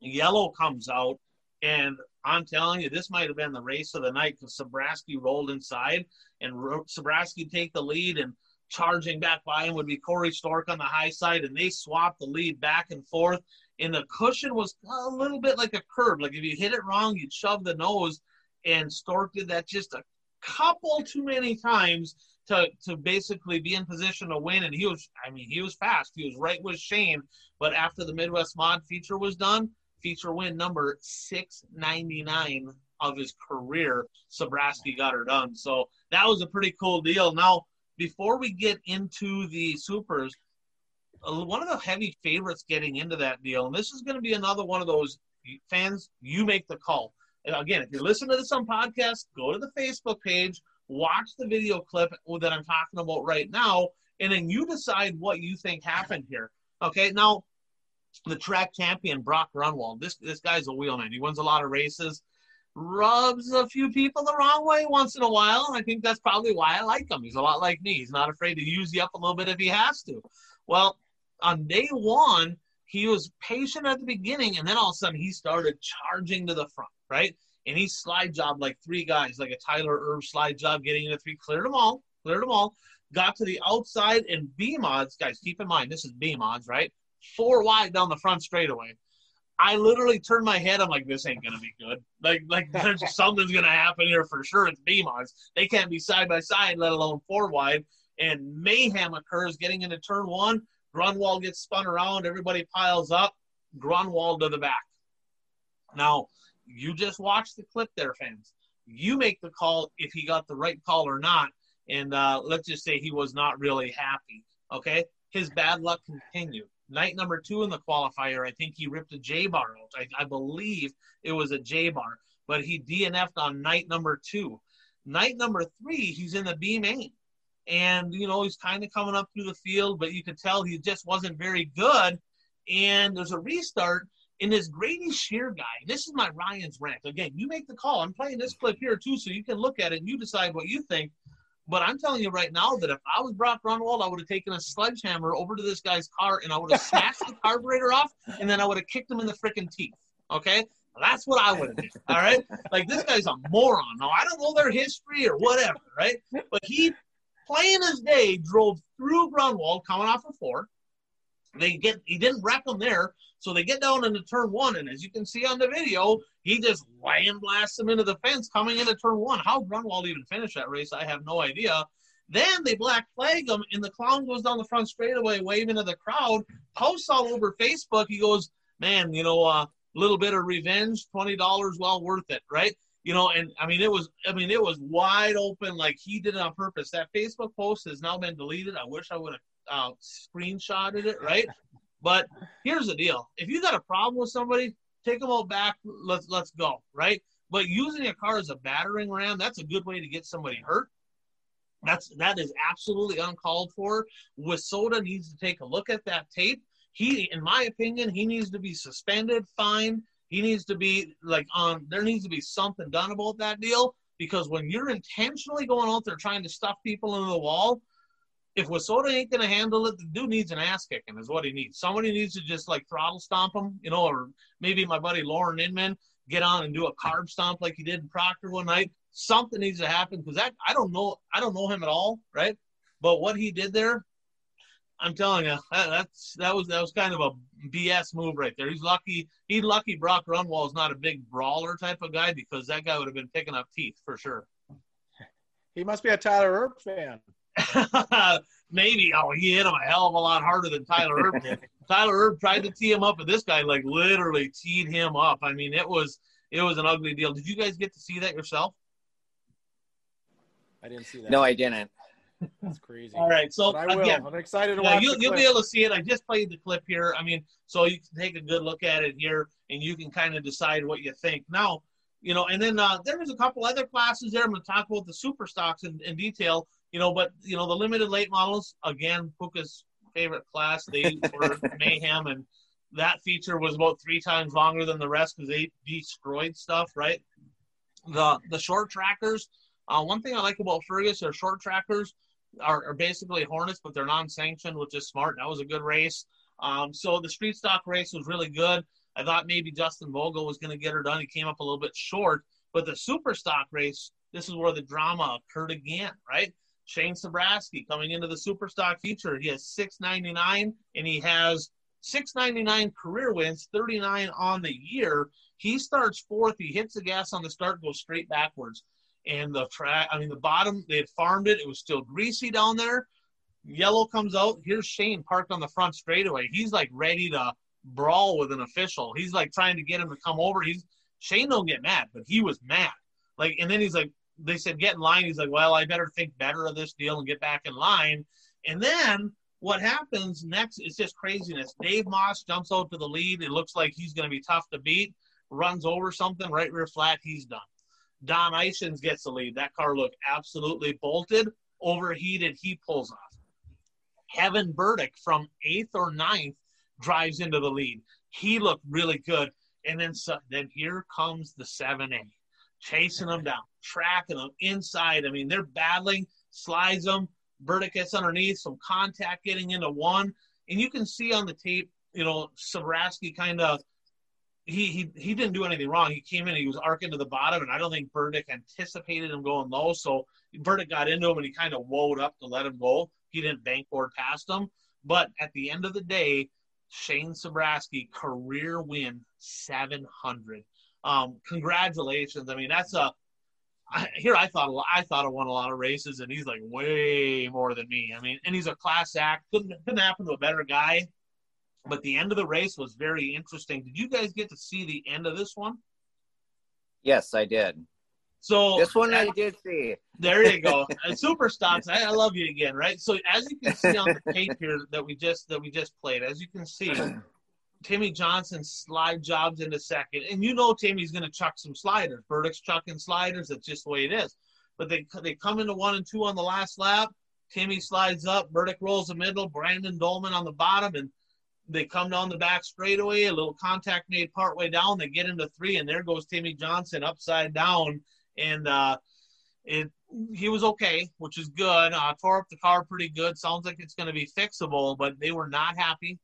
Yellow comes out, and I'm telling you, this might have been the race of the night because Sabraski rolled inside, and Sabraski take the lead, and charging back by him would be Corey Stork on the high side, and they swapped the lead back and forth. And the cushion was a little bit like a curb. Like if you hit it wrong, you'd shove the nose. And Stork did that just a couple too many times to to basically be in position to win. And he was, I mean, he was fast. He was right with Shane. But after the Midwest Mod feature was done, feature win number 699 of his career, Sabraski got her done. So that was a pretty cool deal. Now, before we get into the supers, one of the heavy favorites getting into that deal, and this is going to be another one of those fans, you make the call. And again, if you listen to this on podcast, go to the Facebook page, watch the video clip that I'm talking about right now, and then you decide what you think happened here. Okay, now the track champion Brock Grunwald. This this guy's a wheelman. He wins a lot of races rubs a few people the wrong way once in a while. I think that's probably why I like him. He's a lot like me. He's not afraid to use you up a little bit if he has to. Well, on day one, he was patient at the beginning, and then all of a sudden he started charging to the front, right? And he slide job like three guys, like a Tyler Erb slide job, getting into three, cleared them all, cleared them all, got to the outside and B mods, guys, keep in mind this is B mods, right? Four wide down the front straightaway. I literally turned my head. I'm like, this ain't gonna be good. Like, like something's gonna happen here for sure. It's B-Mods. They can't be side by side, let alone four wide. And mayhem occurs getting into turn one. Grunwald gets spun around. Everybody piles up. Grunwald to the back. Now, you just watch the clip there, fans. You make the call if he got the right call or not. And uh, let's just say he was not really happy. Okay, his bad luck continued. Night number two in the qualifier, I think he ripped a J bar out. I, I believe it was a J bar, but he DNF'd on night number two. Night number three, he's in the B main. And, you know, he's kind of coming up through the field, but you could tell he just wasn't very good. And there's a restart in this Grady Shear guy. This is my Ryan's rant. Again, you make the call. I'm playing this clip here too, so you can look at it and you decide what you think. But I'm telling you right now that if I was Brock Grunwald, I would have taken a sledgehammer over to this guy's car and I would have smashed the carburetor off and then I would have kicked him in the freaking teeth. Okay? That's what I would have done. All right? Like this guy's a moron. Now I don't know their history or whatever, right? But he plain as day drove through Grunwald coming off of four. They get he didn't wreck them there. So they get down into turn one, and as you can see on the video, he just land blasts them into the fence coming into turn one. How Grunwald even finished that race, I have no idea. Then they black flag him, and the clown goes down the front straightaway, waving to the crowd. Posts all over Facebook. He goes, "Man, you know, uh, little bit of revenge, twenty dollars, well worth it, right? You know, and I mean, it was, I mean, it was wide open, like he did it on purpose. That Facebook post has now been deleted. I wish I would have uh, screenshotted it, right? But here's the deal: if you got a problem with somebody, take them all back. Let's let's go, right? But using a car as a battering ram, that's a good way to get somebody hurt. That's that is absolutely uncalled for. WISSOTA needs to take a look at that tape. He, in my opinion, he needs to be suspended, fined. He needs to be like on. There needs to be something done about that deal because when you're intentionally going out there trying to stuff people into the wall, if WISSOTA ain't gonna handle it, the dude needs an ass kicking, is what he needs. Somebody needs to just like throttle stomp him, you know, or maybe my buddy Lauren Inman get on and do a carb stomp like he did in Proctor one night. Something needs to happen because that I don't know I don't know him at all, right? But what he did there, I'm telling you, that, that's that was that was kind of a BS move right there. He's lucky. He's lucky Brock Grunwald is not a big brawler type of guy because that guy would have been picking up teeth for sure. He must be a Tyler Erb fan. Maybe. Oh, he hit him a hell of a lot harder than Tyler Erb did. Tyler Erb tried to tee him up, but this guy like literally teed him up. I mean, it was it was an ugly deal. Did you guys get to see that yourself? I didn't see that. No, I didn't. That's crazy. All right, so But I will. again, I'm excited to yeah, watch. you'll, you'll be able to see it. I just played the clip here. I mean, so you can take a good look at it here, and you can kind of decide what you think. Now, you know, and then uh, there was a couple other classes there. I'm going to talk about the super stocks in, in detail. You know, but you know, the limited late models again, Puka's favorite class. They were mayhem, and that feature was about three times longer than the rest because they destroyed stuff. Right. The the short trackers. Uh, one thing I like about Fergus, their short trackers are, are basically Hornets, but they're non-sanctioned, which is smart. That was a good race. Um, so the street stock race was really good. I thought maybe Justin Vogel was going to get her done. He came up a little bit short, but the super stock race, this is where the drama occurred again, right? Shane Sabraski coming into the super stock feature. He has 699 and he has 699 career wins, 39 on the year. He starts fourth. He hits the gas on the start, goes straight backwards. And the track i mean the bottom they had farmed it. It was still greasy down there. Yellow comes out. Here's shane parked on the front straightaway. He's like ready to brawl with an official. He's like trying to get him to come over. He's shane don't get mad but he was mad. Like and then he's like they said get in line he's like well i better think better of this deal and get back in line and then what happens next is just craziness dave moss jumps out to the lead it looks like he's going to be tough to beat runs over something right rear flat he's done Don Isons gets the lead. That car looked absolutely bolted, overheated. He pulls off. Kevin Burdick from eighth or ninth drives into the lead. He looked really good. And then so, then here comes the 7A, chasing them down, tracking them inside. I mean, they're battling, slides them. Burdick gets underneath, some contact getting into one. And you can see on the tape, you know, Sabraski kind of he, he he didn't do anything wrong. He came in, he was arcing to the bottom, and I don't think Burdick anticipated him going low. So Burdick got into him and he kind of woed up to let him go. He didn't bankboard past him. But at the end of the day, Shane Sabraski career win 700. Um, congratulations. I mean, that's a I, here. I thought I thought I won a lot of races, and he's like way more than me. I mean, and he's a class act. Couldn't couldn't happen to a better guy. But the end of the race was very interesting. Did you guys get to see the end of this one? Yes, I did. So This one I did see. There you go. Super stocks. I, I love you again, right? So as you can see on the tape here that we just that we just played, as you can see, Timmy Johnson slide jobs into second, and you know Timmy's going to chuck some sliders. Burdick's chucking sliders. That's just the way it is. But they they come into one and two on the last lap. Timmy slides up. Burdick rolls the middle. Brandon Dolman on the bottom, and they come down the back straightaway. A little contact made partway down. They get into three, and there goes Timmy Johnson upside down, and uh, it he was okay, which is good. Uh, tore up the car pretty good. Sounds like it's going to be fixable, but they were not happy.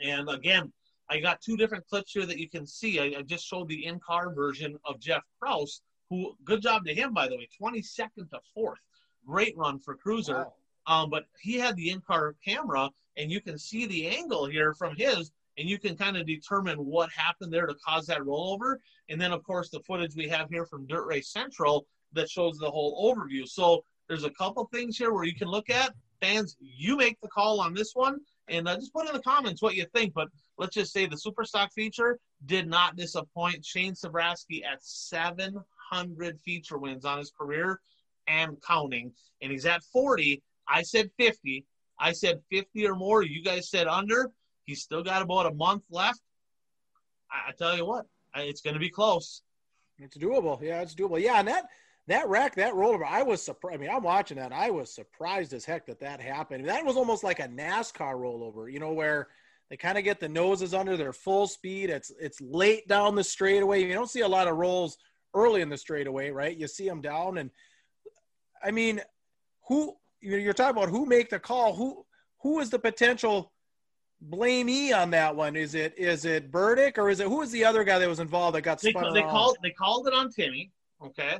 And again, I got two different clips here that you can see. I, I just showed the in-car version of Jeff Kraus, who good job to him by the way, 22nd to fourth, great run for Cruiser. Wow. Um, but he had the in-car camera, and you can see the angle here from his, and you can kind of determine what happened there to cause that rollover. And then, of course, the footage we have here from Dirt Race Central that shows the whole overview. So there's a couple things here where you can look at. Fans, you make the call on this one, and uh, just put in the comments what you think. But let's just say the super stock feature, did not disappoint. Shane Sabraski at 700 feature wins on his career and counting, and he's at 40. I said 50. I said 50 or more. You guys said under. He's still got about a month left. I, I tell you what, it's going to be close. It's doable. Yeah, it's doable. Yeah, and that that wreck, that rollover, I was surprised. I mean, I'm watching that. I was surprised as heck that that happened. That was almost like a NASCAR rollover, you know, where they kind of get the noses under their full speed. It's it's late down the straightaway. You don't see a lot of rolls early in the straightaway, right? You see them down, and I mean, who you know, you're talking about who make the call? Who who is the potential blamee on that one? Is it is it Burdick or is it who is the other guy that was involved that got they, spun they around? called they called it on Timmy. Okay.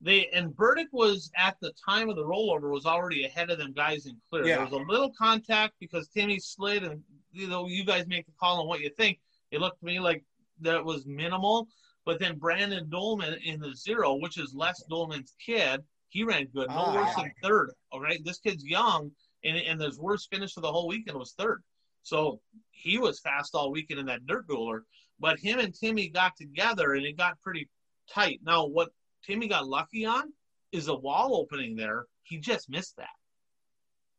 They and Burdick was at the time of the rollover was already ahead of them guys in clear. Yeah. There was a little contact because Timmy slid and you know you guys make the call on what you think. It looked to me like that was minimal, but then Brandon Dolman in the zero, which is Les Dolman's kid, he ran good, no Ah. worse than third. All right, this kid's young, and and his worst finish of the whole weekend was third. So he was fast all weekend in that dirt dueler. But him and Timmy got together and it got pretty tight. Now, what Timmy got lucky on is a wall opening there. He just missed that.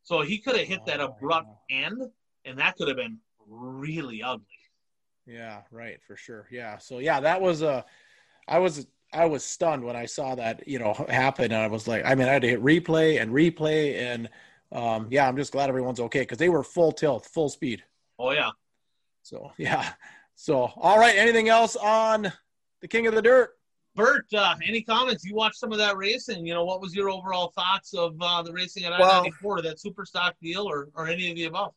So he could have hit that Oh, abrupt end, and that could have been really ugly. Yeah, right, for sure. Yeah. So yeah, that was a. I was I was stunned when I saw that, you know, happen and I was like, I mean, I had to hit replay and replay and um yeah, I'm just glad everyone's okay because they were full tilt, full speed. Oh, yeah. So yeah. So all right, anything else on the king of the dirt? Bert, uh, any comments? You watched some of that racing. You know, what was your overall thoughts of uh, the racing at Well- I-94, that super stock deal, or, or any of the above?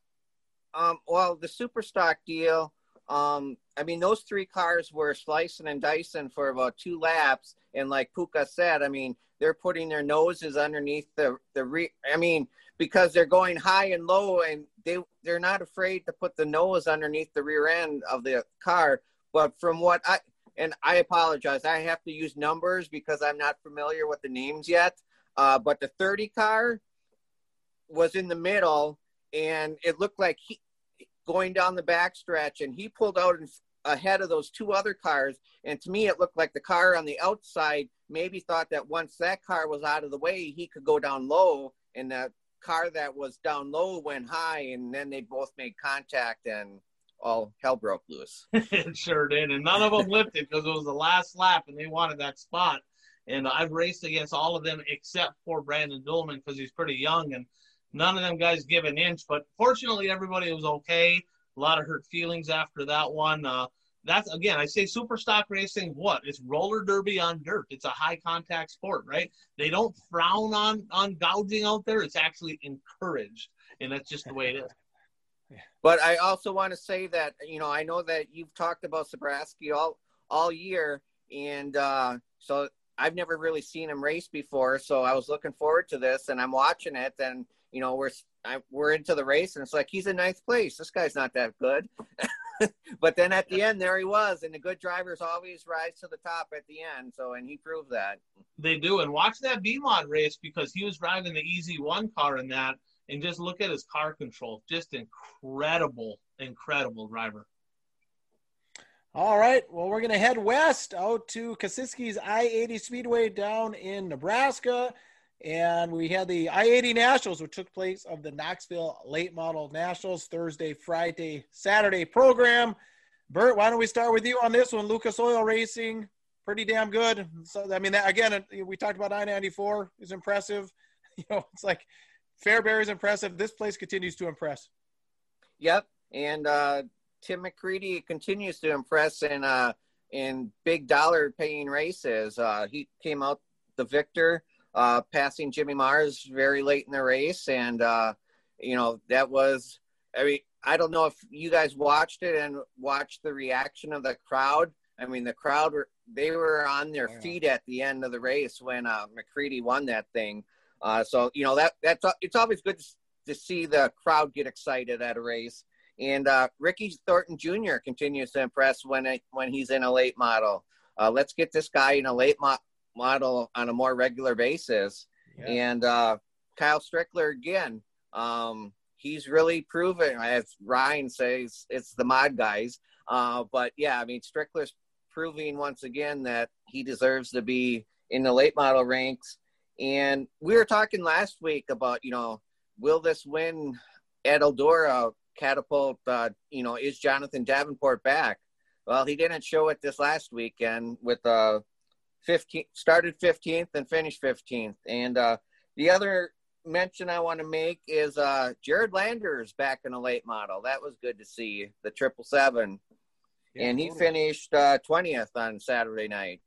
Um, well, the super stock deal. Um, I mean, those three cars were slicing and dicing for about two laps, and like Puka said, I mean, they're putting their noses underneath the the re. I mean, because they're going high and low, and they they're not afraid to put the nose underneath the rear end of the car. But from what I and I apologize, I have to use numbers because I'm not familiar with the names yet. Uh, but the 30 car was in the middle, and it looked like he going down the backstretch, and he pulled out in, ahead of those two other cars. And to me, it looked like the car on the outside maybe thought that once that car was out of the way, he could go down low, and the car that was down low went high, and then they both made contact, and all hell broke loose. it sure did. And none of them lifted because it was the last lap and they wanted that spot. And I've raced against all of them except for Brandon Dolman because he's pretty young and none of them guys give an inch. But fortunately, everybody was okay. A lot of hurt feelings after that one. Uh, that's again, I say super stock racing. What? It's roller derby on dirt. It's a high contact sport, right? They don't frown on on gouging out there. It's actually encouraged, and that's just the way it is. But I also want to say that you know I know that you've talked about Sabraski all all year, and uh, so I've never really seen him race before. So I was looking forward to this, and I'm watching it, and you know we're I, we're into the race, and it's like he's in ninth place. This guy's not that good. but then at the end, there he was, and the good drivers always rise to the top at the end. So and he proved that. They do. And watch that B mod race because he was driving the Easy One car in that. And just look at his car control. Just incredible, incredible driver. All right. Well, we're going to head west out to Kosiski's I 80 Speedway down in Nebraska. And we had the I 80 Nationals, which took place of the Knoxville Late Model Nationals Thursday, Friday, Saturday program. Bert, why don't we start with you on this one? Lucas Oil Racing, pretty damn good. So, I mean, again, we talked about I 94 is impressive. You know, it's like Fairbury's impressive. This place continues to impress. Yep, and uh, Tim McCreadie continues to impress in uh, in big dollar paying races. Uh, he came out the victor, uh, passing Jimmy Mars very late in the race, and uh, you know that was. I mean, I don't know if you guys watched it and watched the reaction of the crowd. I mean, the crowd were they were on their feet at the end of the race when uh, McCreadie won that thing. Uh, so you know that that's it's always good to, to see the crowd get excited at a race. And uh, Ricky Thornton Jr. continues to impress when it, when he's in a late model. Uh, let's get this guy in a late mo- model on a more regular basis. Yeah. And uh, Kyle Strickler again, um, he's really proven, as Ryan says, it's the mod guys. Uh, but yeah, I mean, Strickler's proving once again that he deserves to be in the late model ranks. And we were talking last week about, you know, will this win at Eldora catapult, uh, you know, is Jonathan Davenport back? Well, he didn't show it this last weekend with uh 15 started 15th and finished 15th. And uh the other mention I want to make is uh Jared Landers back in a late model. That was good to see the triple seven. Yeah, and he finished uh 20th on Saturday night.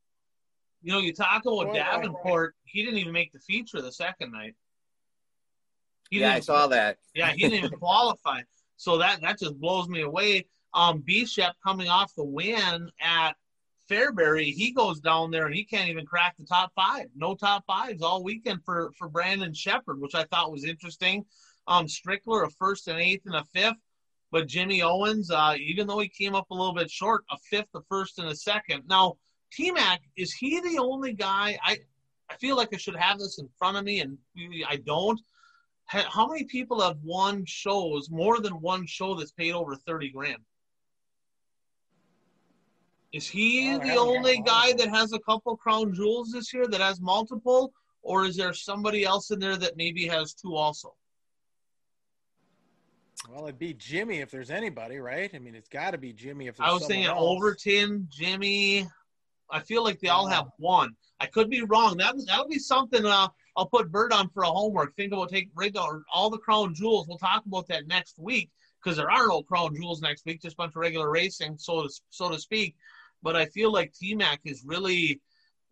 You know, you talk about Davenport, he didn't even make the feature the second night. He yeah, I saw that. Yeah, he didn't even qualify. So that that just blows me away. Um, Bishop coming off the win at Fairbury, he goes down there and he can't even crack the top five. No top fives all weekend for for Brandon Sheppard, which I thought was interesting. Um, Strickler a first and eighth and a fifth, but Jimmy Owens, uh, even though he came up a little bit short, a fifth, a first, and a second. Now, T Mac is he the only guy? I I feel like I should have this in front of me, and I don't. How many people have won shows more than one show that's paid over 30 grand? Is he the only guy that has a couple crown jewels this year that has multiple? Or is there somebody else in there that maybe has two also? Well it'd be jimmy if there's anybody right? I mean it's got to be jimmy if i was thinking else. overton jimmy i feel like they all have one i could be wrong that, that'll be something uh, I'll put Bert on for a homework. Think about take regular all the crown jewels. We'll talk about that next week because there are no crown jewels next week, just a bunch of regular racing, so to so to speak. But I feel like T Mac is really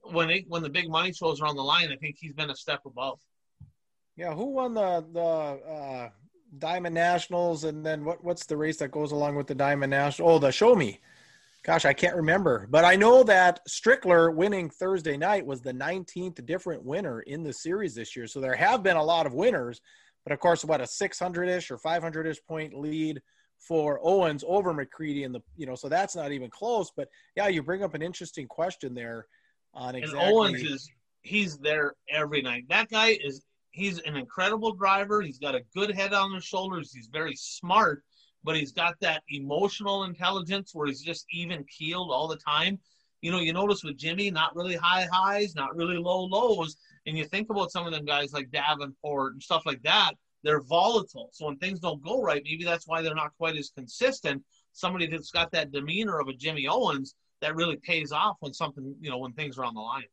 when it, when the big money shows are on the line. I think he's been a step above. Yeah, who won the the uh, Diamond Nationals, and then what what's the race that goes along with the Diamond National? Oh, the Show Me gosh, I can't remember, but I know that Strickler winning Thursday night was the 19th different winner in the series this year. So there have been a lot of winners, but of course, what a 600 ish or 500 ish point lead for Owens over McCreadie and the, you know, so that's not even close. But yeah, you bring up an interesting question there on exactly. And Owens is, he's there every night. That guy is, he's an incredible driver. He's got a good head on his shoulders. He's very smart but he's got that emotional intelligence where he's just even keeled all the time. You know, you notice with Jimmy, not really high highs, not really low lows. And you think about some of them guys like Davenport and stuff like that, they're volatile. So when things don't go right, maybe that's why they're not quite as consistent. Somebody that's got that demeanor of a Jimmy Owens that really pays off when something, you know, when things are on the line.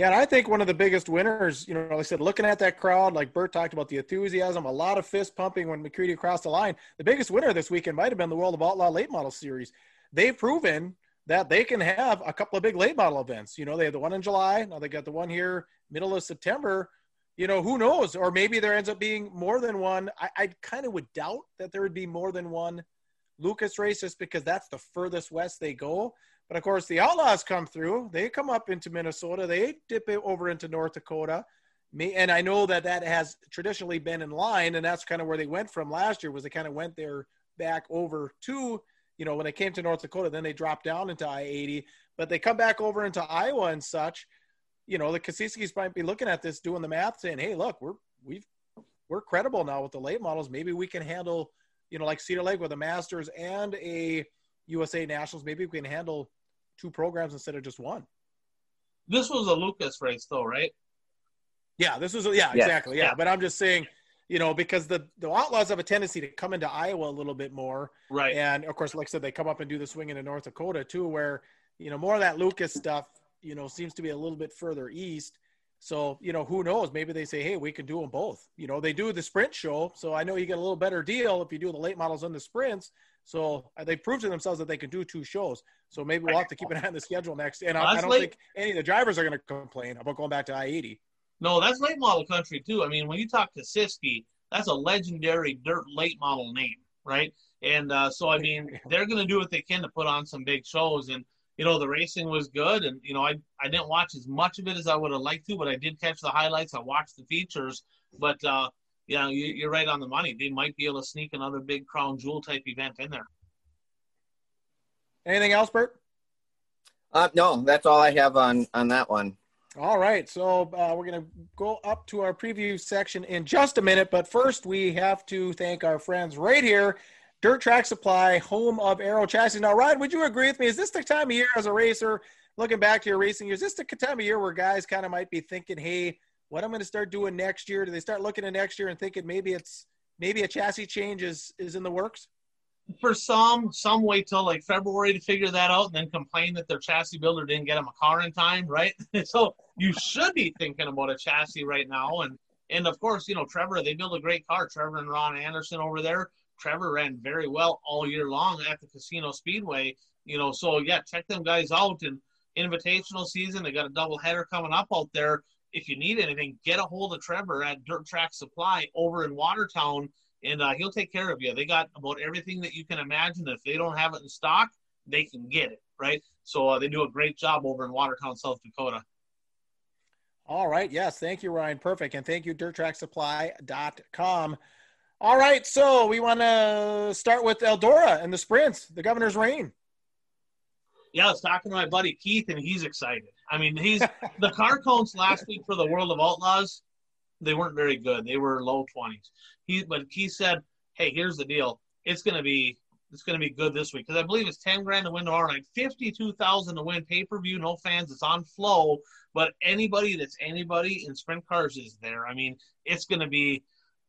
Yeah, and I think one of the biggest winners, you know, like I said, looking at that crowd, like Bert talked about the enthusiasm, a lot of fist pumping when McCreadie crossed the line. The biggest winner this weekend might have been the World of Outlaw Late Model Series. They've proven that they can have a couple of big late model events. You know, they had the one in July. Now they got the one here middle of September. You know, who knows? Or maybe there ends up being more than one. I, I kind of would doubt that there would be more than one Lucas race just because that's the furthest west they go. But of course, the Outlaws come through. They come up into Minnesota. They dip it over into North Dakota. Me and I know that that has traditionally been in line, and that's kind of where they went from last year. Was they kind of went there back over to you know when they came to North Dakota, then they dropped down into I eighty, but they come back over into Iowa and such. You know, the Kosiskis might be looking at this, doing the math, saying, "Hey, look, we're we've we're credible now with the late models. Maybe we can handle, you know, like Cedar Lake with a Masters and a USA Nationals. Maybe we can handle two programs instead of just one. This was a Lucas race, though, right? Yeah, this was a, yeah, yeah, exactly. Yeah. yeah, but I'm just saying, you know, because the the Outlaws have a tendency to come into Iowa a little bit more, right? And of course, like I said, they come up and do the swing into North Dakota too, where you know more of that Lucas stuff, you know, seems to be a little bit further east. So, you know, who knows? Maybe they say, hey, we can do them both. You know, they do the sprint show. So I know you get a little better deal if you do the late models and the sprints. So they proved to themselves that they can do two shows. So maybe we'll have to keep an eye on the schedule next. And I, I, don't late. think any of the drivers are going to complain about going back to I 80. No, that's late model country, too. I mean, when you talk to Siski, that's a legendary dirt late model name, right? And uh, so, I mean, they're going to do what they can to put on some big shows. And, you know, the racing was good. And, you know, I, I didn't watch as much of it as I would have liked to, but I did catch the highlights. I watched the features. But, uh, yeah, you, are right on the money. They might be able to sneak another big crown jewel type event in there. Anything else, Bert? Uh, no, that's all I have on on that one. All right, so uh, we're going to go up to our preview section in just a minute, but first we have to thank our friends right here Dirt Track Supply, home of Aero Chassis. Now, Ryan, would you agree with me? Is this the time of year as a racer, looking back to your racing years, is this the time of year where guys kind of might be thinking, hey, what I'm going to start doing next year? Do they start looking at next year and thinking maybe it's maybe a chassis change is is in the works? For some, some wait till like February to figure that out and then complain that their chassis builder didn't get them a car in time, right? so you should be thinking about a chassis right now. And and of course, you know, Trevor, they build a great car. Trevor and Ron Anderson over there. Trevor ran very well all year long at the Casino Speedway. You know, so yeah, check them guys out. And invitational season, they got a double header coming up out there. If you need anything, get a hold of Trevor at Dirt Track Supply over in Watertown, and uh, he'll take care of you. They got about everything that you can imagine. If they don't have it in stock, they can get it right. So uh, they do a great job over in Watertown, South Dakota. All right. Yes. Thank you, Ryan. Perfect. And thank you, dirttracksupply.com. All right. So we want to start with Eldora and the sprints, the governor's reign. Yeah, I was talking to my buddy Keith, and he's excited. I mean, he's the car cones last week for the World of Outlaws. They weren't very good. They were low twenties. He, but Keith said, "Hey, here's the deal. It's going to be it's to be good this week because I believe it's ten grand to win tomorrow night, fifty two thousand to win pay per view, no fans. It's on Flow, but anybody that's anybody in sprint cars is there. I mean, it's going to be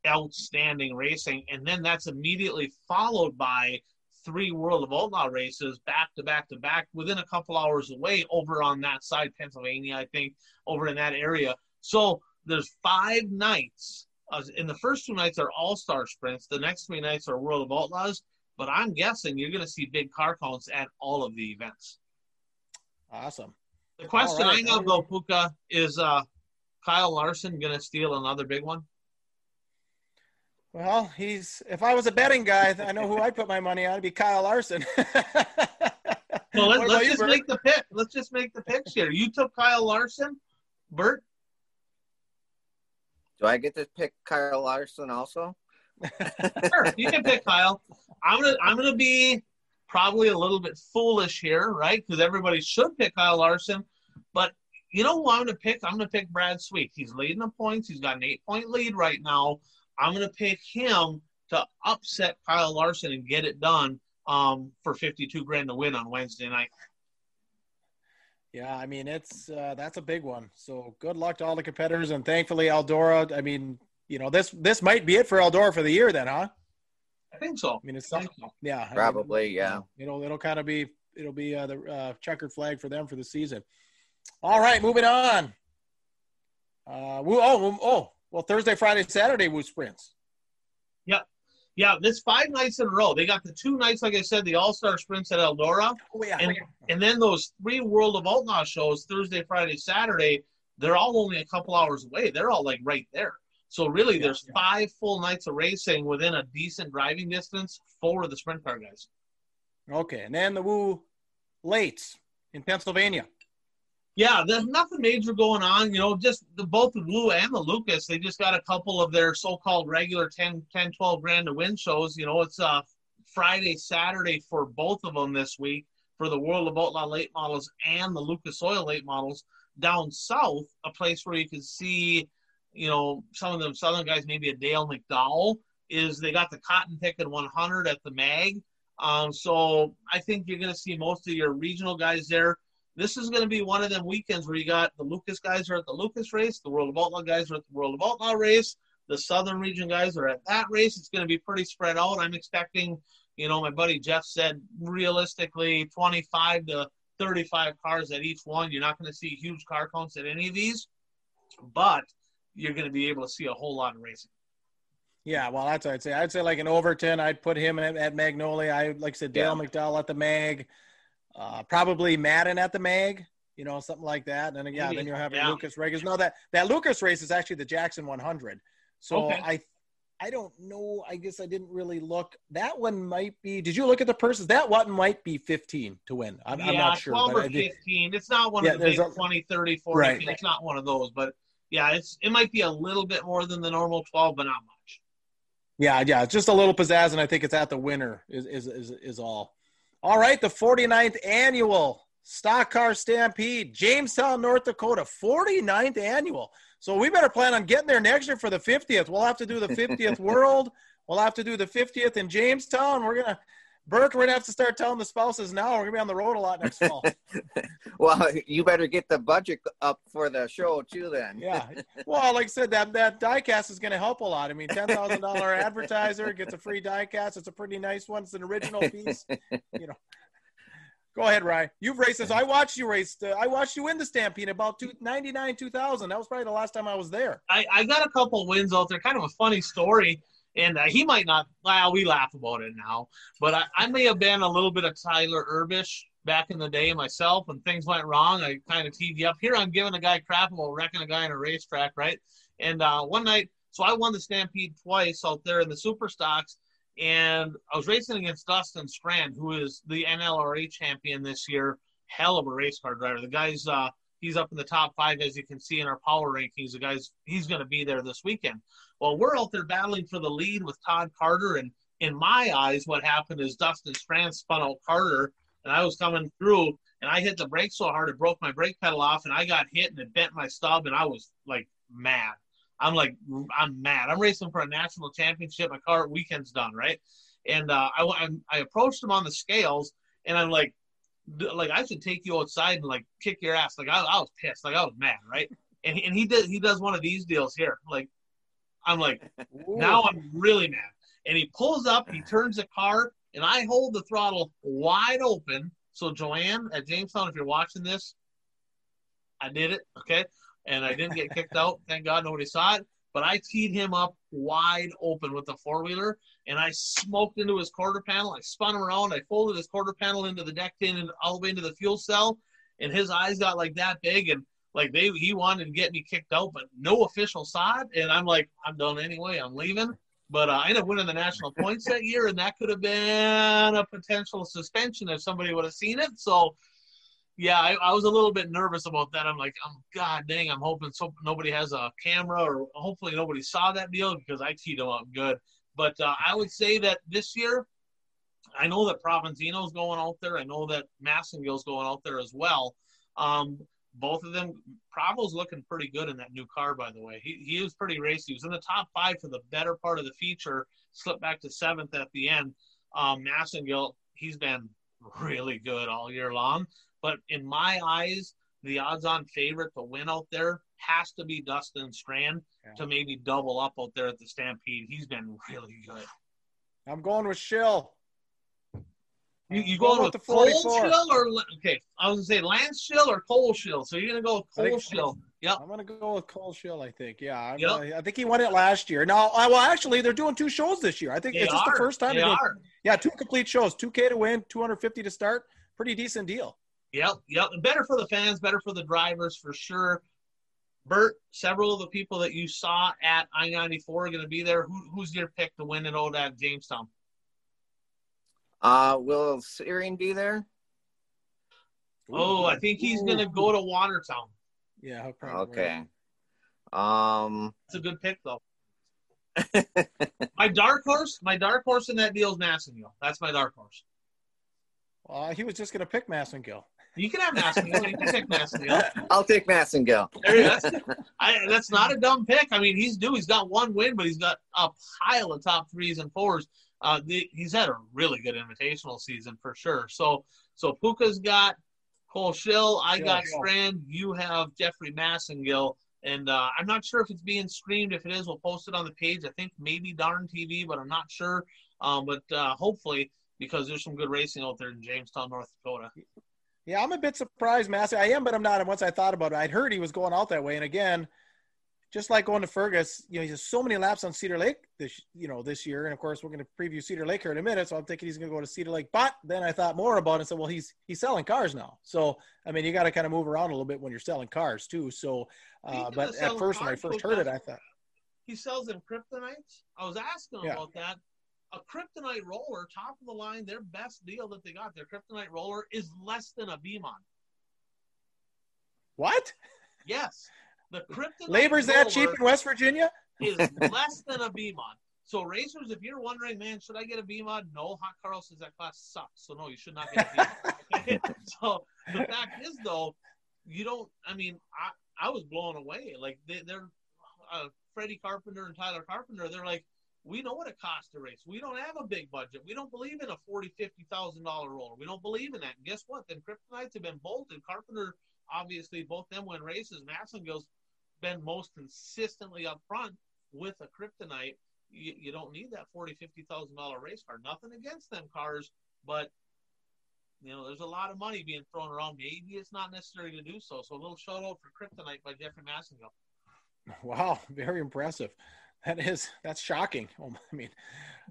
outstanding racing, and then that's immediately followed by three World of Outlaw races back to back to back within a couple hours away over on that side, Pennsylvania, I think, over in that area. So there's five nights. Uh, and the first two nights are all star sprints. The next three nights are World of Outlaws but I'm guessing you're going to see big car counts at all of the events. Awesome. The question right. I have though, Puka, is uh, Kyle Larson going to steal another big one? Well, he's. If I was a betting guy, I know who I'd put my money on. It'd be Kyle Larson. well, let, us just Bert? make the pick. Let's just make the picks here. You took Kyle Larson, Bert. Do I get to pick Kyle Larson also? sure, you can pick Kyle. I'm gonna I'm gonna be probably a little bit foolish here, right? Because everybody should pick Kyle Larson, but you know who I'm gonna pick? I'm gonna pick Brad Sweet. He's leading the points. He's got an eight point lead right now. I'm gonna pick him to upset Kyle Larson and get it done um, for 52 grand to win on Wednesday night. Yeah, I mean it's uh, that's a big one. So good luck to all the competitors, and thankfully Eldora. I mean, you know this this might be it for Eldora for the year, then, huh? I think so. I mean, it's something. Yeah, probably. I mean, yeah. It'll it'll kind of be it'll be uh, the uh, checkered flag for them for the season. All right, moving on. Uh, oh, oh, oh, well, Thursday, Friday, Saturday, Woo sprints. Yep. Yeah, this five nights in a row. They got the two nights, like I said, the All Star sprints at Eldora, oh, yeah. and and then those three World of Outlaw shows Thursday, Friday, Saturday. They're all only a couple hours away. They're all like right there. So really, yeah, there's yeah. five full nights of racing within a decent driving distance for the sprint car guys. Okay, and then the Woo Lates in Pennsylvania. Yeah, there's nothing major going on. You know, just the both the Woo and the Lucas, they just got a couple of their so-called regular 10, 10 12 grand to win shows. You know, it's uh Friday, Saturday for both of them this week for the World of Outlaw late models and the Lucas Oil late models down south, a place where you can see you know, some of them Southern guys, maybe a Dale McDowell, is they got the cotton picking 100 at the mag. Um, so I think you're going to see most of your regional guys there. This is going to be one of them weekends where you got the Lucas guys are at the Lucas race, the World of Outlaw guys are at the World of Outlaw race, the Southern region guys are at that race. It's going to be pretty spread out. I'm expecting, you know, my buddy Jeff said realistically 25 to 35 cars at each one. You're not going to see huge car counts at any of these, but – you're going to be able to see a whole lot of racing. Yeah, well, that's what I'd say. I'd say like an Overton. I'd put him at, at Magnolia. I like I said Dale yeah. McDowell at the Mag, uh, probably Madden at the Mag. You know, something like that. And then, yeah, Maybe. then you'll have yeah. Lucas Regis. No, that that Lucas race is actually the Jackson 100. So okay. I, I don't know. I guess I didn't really look. That one might be. Did you look at the purses? That one might be 15 to win. I'm, yeah, I'm not sure. 12 or 15. It's not one yeah, of the big a, 20, 30, 40. Right. It's not one of those, but yeah, it's it might be a little bit more than the normal 12, but not much. Yeah, yeah, it's just a little pizzazz, and I think it's at the winner is is is, is all. All right, the 49th annual Stock Car Stampede, Jamestown, North Dakota, 49th annual. So we better plan on getting there next year for the 50th. We'll have to do the 50th World We'll have to do the 50th in Jamestown. We're gonna Burke, we're gonna have to start telling the spouses now. We're gonna be on the road a lot next fall. well, you better get the budget up for the show too. Then. Yeah. Well, like I said, that that diecast is gonna help a lot. I mean, ten thousand dollar advertiser gets a free diecast. It's a pretty nice one. It's an original piece. You know. Go ahead, Ryan. You've raced this. I watched you race. Uh, I watched you win the Stampede about two, 99, 2000. That was probably the last time I was there. I, I got a couple wins out there. Kind of a funny story and uh, he might not. Well, we laugh about it now, but I, I, may have been a little bit of Tyler Erbish back in the day myself. When things went wrong, I kind of teed you up. Here, I'm giving a guy crap about wrecking a guy in a racetrack, right? And uh, one night, so I won the Stampede twice out there in the Super Stocks, and I was racing against Dustin Strand, who is the NLRA champion this year. Hell of a race car driver. The guy's uh, he's up in the top five, as you can see in our power rankings. The guy's he's going to be there this weekend. Well, we're out there battling for the lead with Todd Carter, and in my eyes, what happened is Dustin Strand spun out Carter, and I was coming through, and I hit the brake so hard it broke my brake pedal off, and I got hit and it bent my stub, and I was like mad. I'm like, I'm mad. I'm racing for a national championship. My car weekend's done, right? And uh, I, I approached him on the scales, and I'm like, like I should take you outside and like kick your ass. Like I, I was pissed. Like I was mad, right? And and he did he does one of these deals here. Like I'm like, now I'm really mad. And he pulls up, he turns the car, and I hold the throttle wide open. So Joanne at Jamestown, if you're watching this, I did it, okay? And I didn't get kicked out. Thank God nobody saw it. But I teed him up wide open with the four wheeler, and I smoked into his quarter panel. I spun him around. I folded his quarter panel into the deck tin and all the way into the fuel cell, and his eyes got like that big. And like they he wanted to get me kicked out, but no official side. And I'm like, I'm done anyway. I'm leaving. But uh, I ended up winning the national points that year, and that could have been a potential suspension if somebody would have seen it. So, yeah, I, I was a little bit nervous about that. I'm like, I'm oh, God dang, I'm hoping so nobody has a camera, or hopefully nobody saw that deal because I teed them up good. But uh, I would say that this year, I know that Provenzino's going out there. I know that Massengill's going out there as well. Um, both of them. Bravo's looking pretty good in that new car, by the way. He, he was pretty racy. He was in the top five for the better part of the feature, slipped back to seventh at the end. Um, Massengill, he's been really good all year long. But in my eyes, the odds on favorite to win out there has to be Dustin Strand yeah. to maybe double up out there at the Stampede. He's been really good. I'm going with Schill. You, you going with, with the Cole Schill or okay? I was gonna say Lance Schill or Cole Schill. So you're gonna go with Cole Schill. Yep. I'm gonna go with Cole Schill. I think. Yeah. Yep. I think he won it last year. Now, well, actually, they're doing two shows this year. I think they it's just the first time. They are. Yeah, two complete shows. 2K to win, 250 to start. Pretty decent deal. Yep. Yep. Better for the fans. Better for the drivers for sure. Bert, several of the people that you saw at I 94 are going to be there. Who, who's your pick to win at Jamestown? Uh, will Searing be there? Oh, I think he's gonna go to Watertown. Yeah. Okay. Um, it's a good pick though. my dark horse, my dark horse in that deal is Massengill. That's my dark horse. Well, he was just gonna pick Massengill. You can have Massengill. You can pick Massengill. I'll take Massengill. that's, I, that's not a dumb pick. I mean, he's due. He's got one win, but he's got a pile of top threes and fours. Uh, the, he's had a really good invitational season for sure. So, so Puka's got Cole Schill, I got yeah. Strand, you have Jeffrey Massengill, and uh, I'm not sure if it's being streamed. If it is, we'll post it on the page. I think maybe Darn TV, but I'm not sure. Um, but uh, hopefully, because there's some good racing out there in Jamestown, North Dakota. Yeah, I'm a bit surprised, Massey. I am, but I'm not. And once I thought about it, I'd heard he was going out that way. And again, just like going to Fergus, you know, he has so many laps on Cedar Lake this, you know, this year. And of course, we're going to preview Cedar Lake here in a minute. So I'm thinking he's going to go to Cedar Lake. But then I thought more about it and said, well, he's he's selling cars now. So I mean, you got to kind of move around a little bit when you're selling cars too. So, uh, but at first, when I first heard it, I thought he sells in kryptonites. I was asking yeah. about that. A kryptonite roller, top of the line, their best deal that they got, their kryptonite roller is less than a B-mod. What? Yes. The kryptonite labor's that cheap in West Virginia? is less than a B-mod. So racers, if you're wondering, man, should I get a B-mod? No, Hot Carl says that class sucks. So no, you should not get a B-mod. so the fact is, though, you don't. I mean, I I was blown away. Like they, are uh, Freddie Carpenter and Tyler Carpenter. They're like, we know what it costs to race. We don't have a big budget. We don't believe in a forty, fifty thousand dollar roller. We don't believe in that. And guess what? Then Kryptonites have been bolted. Carpenter, obviously, both them win races. Massengill's been most consistently up front with a Kryptonite. You, you don't need that forty, fifty thousand dollar race car. Nothing against them cars, but you know, there's a lot of money being thrown around. Maybe it's not necessary to do so. So a little shout out for Kryptonite by Jeffrey Massengill. Wow, very impressive. That is that's shocking. Oh, I mean,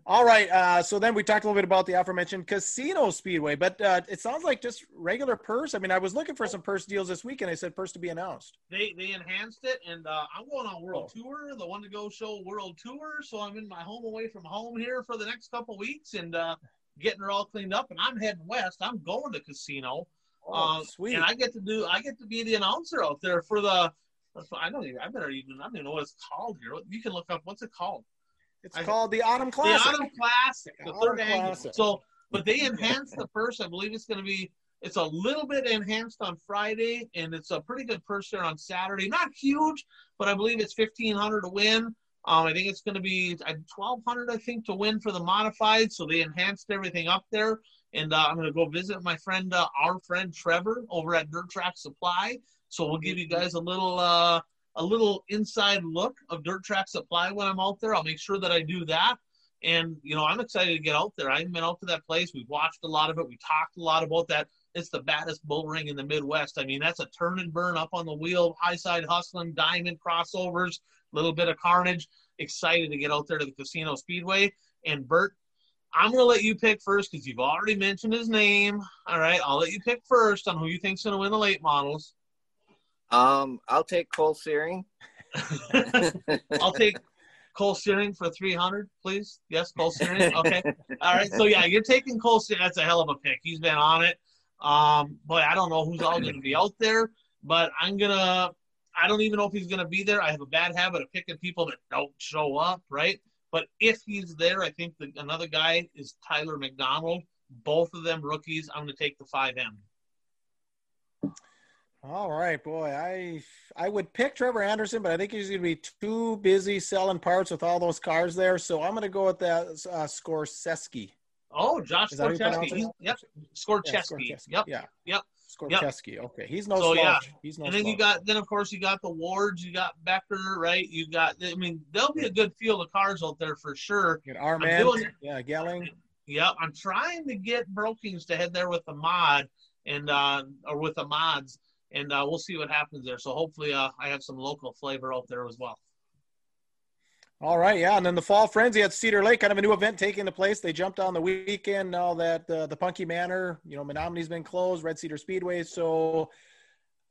all right. Uh, so then we talked a little bit about the aforementioned casino speedway, but uh, it sounds like just regular purse. I mean, I was looking for some purse deals this week, and they said purse to be announced. They they enhanced it, and uh, I'm going on World oh. Tour, the one to go show World Tour. So I'm in my home away from home here for the next couple weeks, and uh, getting her all cleaned up, and I'm heading west. I'm going to casino. Oh, uh, sweet. And I get to do. I get to be the announcer out there for the I don't even. I better even. I don't even know what it's called here. You can look up. What's it called? It's I, called the Autumn Classic. The Autumn Classic. The, the third annual. So, but they enhanced the purse. I believe it's going to be. It's a little bit enhanced on Friday, and it's a pretty good purse there on Saturday. Not huge, but I believe it's fifteen hundred to win. Um, I think it's going to be twelve hundred, I think, to win for the modified. So they enhanced everything up there, and uh, I'm going to go visit my friend, uh, our friend Trevor, over at Dirt Track Supply. So we'll give you guys a little uh, a little inside look of Dirt Track Supply when I'm out there. I'll make sure that I do that. And you know, I'm excited to get out there. I haven't been out to that place. We've watched a lot of it. We talked a lot about that. It's the baddest bull ring in the Midwest. I mean, that's a turn and burn up on the wheel, high side hustling, diamond crossovers, a little bit of carnage. Excited to get out there to the Casino Speedway. And Bert, I'm going to let you pick first because you've already mentioned his name. All right, I'll let you pick first on who you think's going to win the late models. Um, I'll take Cole Searing. I'll take Cole Searing for 300, please. Yes, Cole Searing. Okay. All right. So, yeah, you're taking Cole Searing. That's a hell of a pick. He's been on it. Um, but I don't know who's all going to be out there. But I'm going to, I don't even know if he's going to be there. I have a bad habit of picking people that don't show up, right? But if he's there, I think the, another guy is Tyler McDonald. Both of them rookies. I'm going to take the 5M. All right, boy. I I would pick Trevor Anderson, but I think he's going to be too busy selling parts with all those cars there. So I'm going to go with that uh, Skorseski. Oh, Josh Skorcheski. Yep. Skorcheski. Yeah, Yep. Yeah. Yep. Skorcheski. Yep. Okay. He's no so, slouch. Yeah. He's no And then slouch. you got then of course you got the Wards, you got Becker, right? You got I mean, there'll be a good field of cars out there for sure. You Armand, yeah, Gelling. Yep. I'm trying to get Brokings to head there with the mod and uh or with the mods and uh, we'll see what happens there. So hopefully, uh, I have some local flavor out there as well. All right, yeah, and then the Fall Frenzy at Cedar Lake, kind of a new event taking the place. They jumped on the weekend now that uh, the Punky Manor, you know, Menomonie's been closed, Red Cedar Speedway. So,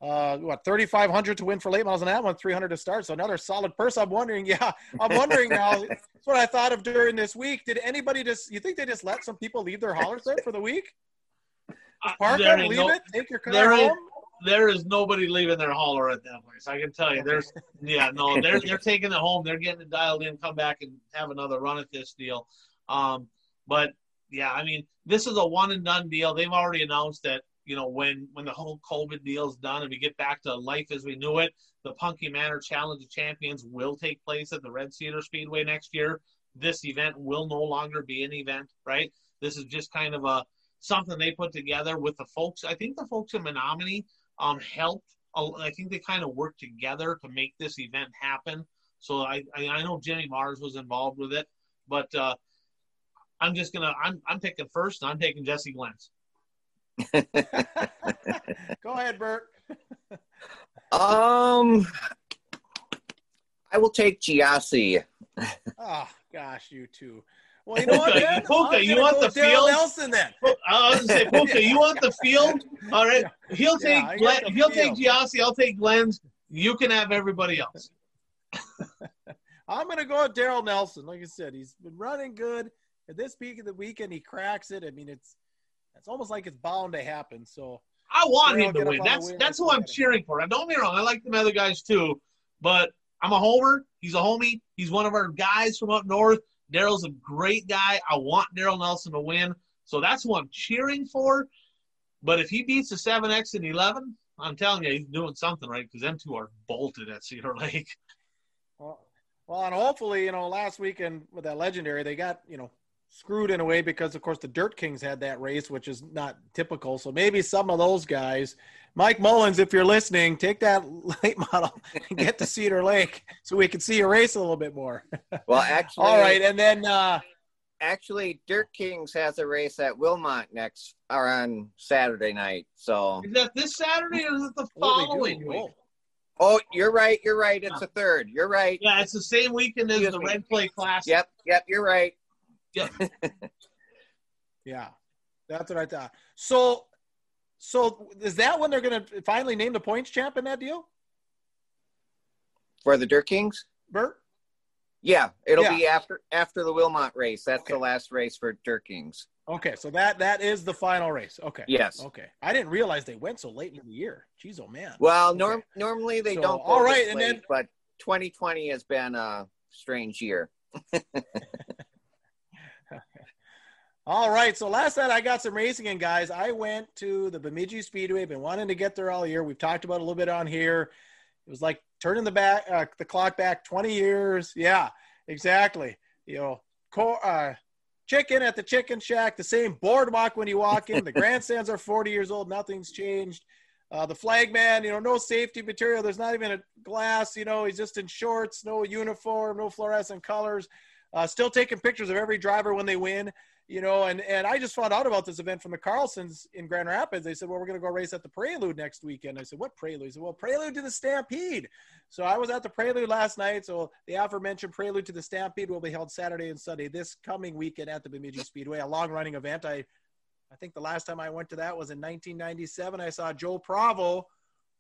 uh, what, 3,500 to win for late miles on that one, 300 to start. So another solid purse. I'm wondering, yeah, I'm wondering now. that's what I thought of during this week. Did anybody just, you think they just let some people leave their hollers there for the week? Uh, Park them, leave no, it, take your car home there is nobody leaving their hauler at that place. I can tell you. There's yeah, no, they're they're taking it home. They're getting it dialed in, come back and have another run at this deal. Um, but yeah, I mean, this is a one and done deal. They've already announced that you know when when the whole COVID deal is done and we get back to life as we knew it, the Punky Manor Challenge of Champions will take place at the Red Cedar Speedway next year. This event will no longer be an event, right? This is just kind of a something they put together with the folks. I think the folks in Menomonie um, helped. I think they kind of worked together to make this event happen. So I, I know Jimmy Mars was involved with it, but uh, I'm just gonna I'm I'm picking first. I'm taking Jesse Glenz. Go ahead, Bert. um, I will take Giassi. oh gosh, you two. Well, you know what, man? Puka, you want the field? Nelson then. Uh, I was gonna say, Puka, you want the field? All right, he'll take yeah, Glenz, he'll field. take Giassi. I'll take Glenz. You can have everybody else. I'm gonna go with Daryl Nelson. Like I said, he's been running good. At this peak of the weekend, he cracks it. I mean, it's it's almost like it's bound to happen. So I want him to win. That's that's who I'm cheering for. Don't get me wrong. I like the other guys too, but I'm a homer. He's a homie. He's one of our guys from up north. Daryl's a great guy. I want Daryl Nelson to win. So that's who I'm cheering for. But if he beats the 7X and 11, I'm telling you, he's doing something right because them two are bolted at Cedar Lake. Well, Well, and hopefully, you know, last weekend with that legendary, they got, you know, screwed in a way because, of course, the Dirt Kings had that race, which is not typical. So maybe some of those guys, Mike Mullins, if you're listening, take that late model and get to Cedar Lake so we can see your race a little bit more. Well, actually, All right. And then, uh, actually, Dirt Kings has a race at Wilmot next or on Saturday night. So, Is that this Saturday or is it the what do they following week? Oh. you're right. You're right. It's a third. You're right. Yeah, it's the same weekend as the me. Red Clay Classic. Yep. Yep. You're right. Yeah, that's what I thought. So, so is that when they're going to finally name the points champ in that deal, For the Dirt Kings. Bert? Yeah, it'll Yeah. be after after the Wilmot race. That's Okay. the last race for Dirt Kings. Okay, so that that is the final race. Okay. Yes. Okay, I didn't realize they went so late in the year. Jeez, oh man. Well, Okay. normally they So, don't. All right, and late, then- but 2020 has been a strange year. All right, so last night I got some racing in, guys. I went to the Bemidji Speedway. Been wanting to get there all year. We've talked about a little bit on here. It was like turning the back uh, the clock back 20 years. Yeah, exactly. You know, co- uh, chicken at the chicken shack, the same boardwalk when you walk in. The grandstands are 40 years old. Nothing's changed. Uh, the flagman, you know, no safety material. There's not even a glass. You know, he's just in shorts, no uniform, no fluorescent colors. Uh, still taking pictures of every driver when they win you know, and and I just found out about this event from the Carlsons in Grand Rapids. They said, well, we're going to go race at the Prelude next weekend. I said, what Prelude? He said, well, Prelude to the Stampede. So I was at the Prelude last night. So the aforementioned Prelude to the Stampede will be held Saturday and Sunday this coming weekend at the Bemidji Speedway, a long running event. I I think the last time I went to that was in 1997. I saw Joe Pravo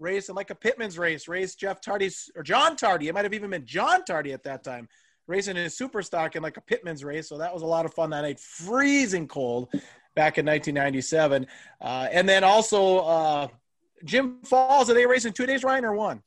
race in like a Pitman's race, race Jeff Tardy's or John Tardy. It might have even been John Tardy at that time racing in super stock in like a Pitman's race. So that was a lot of fun that night. Freezing cold back in 1997. Uh, and then also uh, Jim Falls. Are they racing two days, Ryan, or one?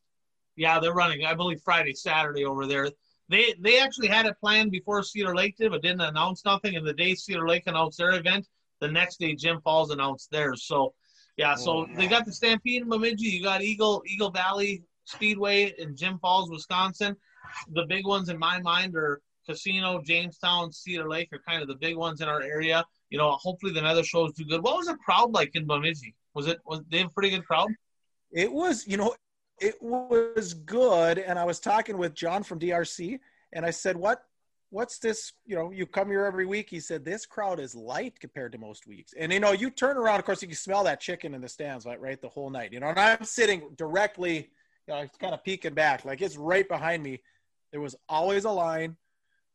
Yeah, they're running. I believe Friday, Saturday over there. They they actually had it planned before Cedar Lake did, but didn't announce nothing. And the day Cedar Lake announced their event, the next day Jim Falls announced theirs. So yeah, so Oh, they got the Stampede in Bemidji. You got Eagle Eagle Valley Speedway in Jim Falls, Wisconsin. The big ones in my mind are Casino, Jamestown, Cedar Lake are kind of the big ones in our area. You know, hopefully the other shows do good. What was the crowd like in Bemidji? Was it was they have a pretty good crowd? It was, you know, it was good. And I was talking with John from DRC, and I said, "What, what's this? You know, you come here every week." He said, "This crowd is light compared to most weeks." And you know, you turn around, of course, you can smell that chicken in the stands, right, right, the whole night. You know, and I'm sitting directly, you know, kind of peeking back, like it's right behind me. There was always a line.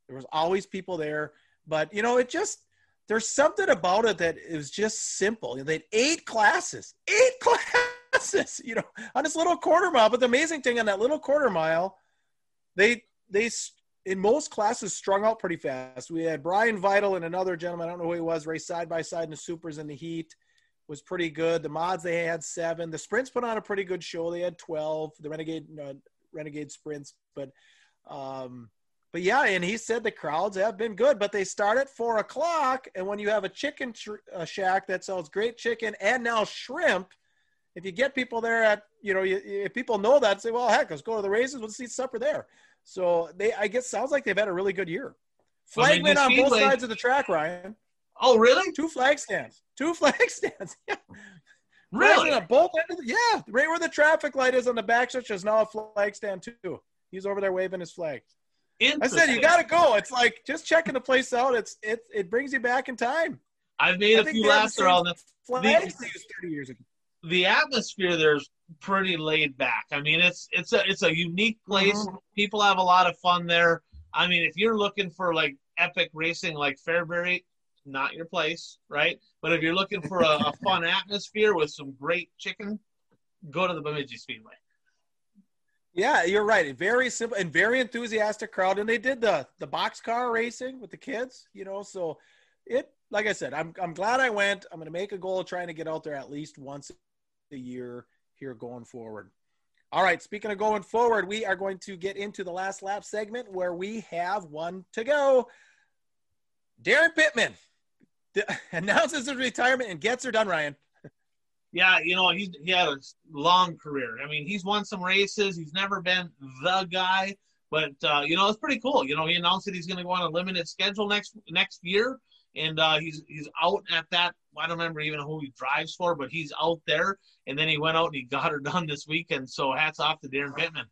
There was always people there, but you know, it just there's something about it that is just simple. They had eight classes, eight classes, you know, on this little quarter mile. But the amazing thing on that little quarter mile, they they in most classes strung out pretty fast. We had Brian Vital and another gentleman, I don't know who he was, race side by side in the supers in the heat. Was pretty good. The mods they had seven. The sprints put on a pretty good show. They had twelve. The renegade uh, renegade sprints, but um, but yeah, and he said the crowds have been good, but they start at four o'clock. And when you have a chicken tr- uh, shack that sells great chicken and now shrimp, if you get people there at, you know, you, if people know that, say, well, heck, let's go to the races, let's eat supper there. So they, I guess, sounds like they've had a really good year. I mean, Flagmen on both Speedway- sides of the track, Ryan. Oh, really? Two flag stands. Two flag stands. Yeah. Really? Flagmen on both ends yeah, right where the traffic light is on the back stretch is now a flag stand too. He's over there waving his flag. I said you got to go. It's like just checking the place out. It's it it brings you back in time. I've made I a few laps the around the Flags used 30 years ago. the atmosphere there's pretty laid back. I mean, it's it's a it's a unique place. Mhm. People have a lot of fun there. I mean, if you're looking for like epic racing like Fairbury, not your place, right? But if you're looking for a, a fun atmosphere with some great chicken, go to the Bemidji Speedway. Yeah, you're right. Very simple and very enthusiastic crowd, and they did the the box car racing with the kids. You know, so it like I said, I'm I'm glad I went. I'm going to make a goal of trying to get out there at least once a year here going forward. All right, speaking of going forward, we are going to get into the last lap segment where we have one to go. Daryn Pittman announces his retirement and gets her done, Ryan. Yeah, you know, he's he had a long career. I mean, he's won some races. He's never been the guy, But uh, you know, it's pretty cool. You know, he announced that he's going to go on a limited schedule next next year, and uh, he's he's out at that. I don't remember even who he drives for, but he's out there. And then he went out and he got her done this weekend. So hats off to Daryn Pittman.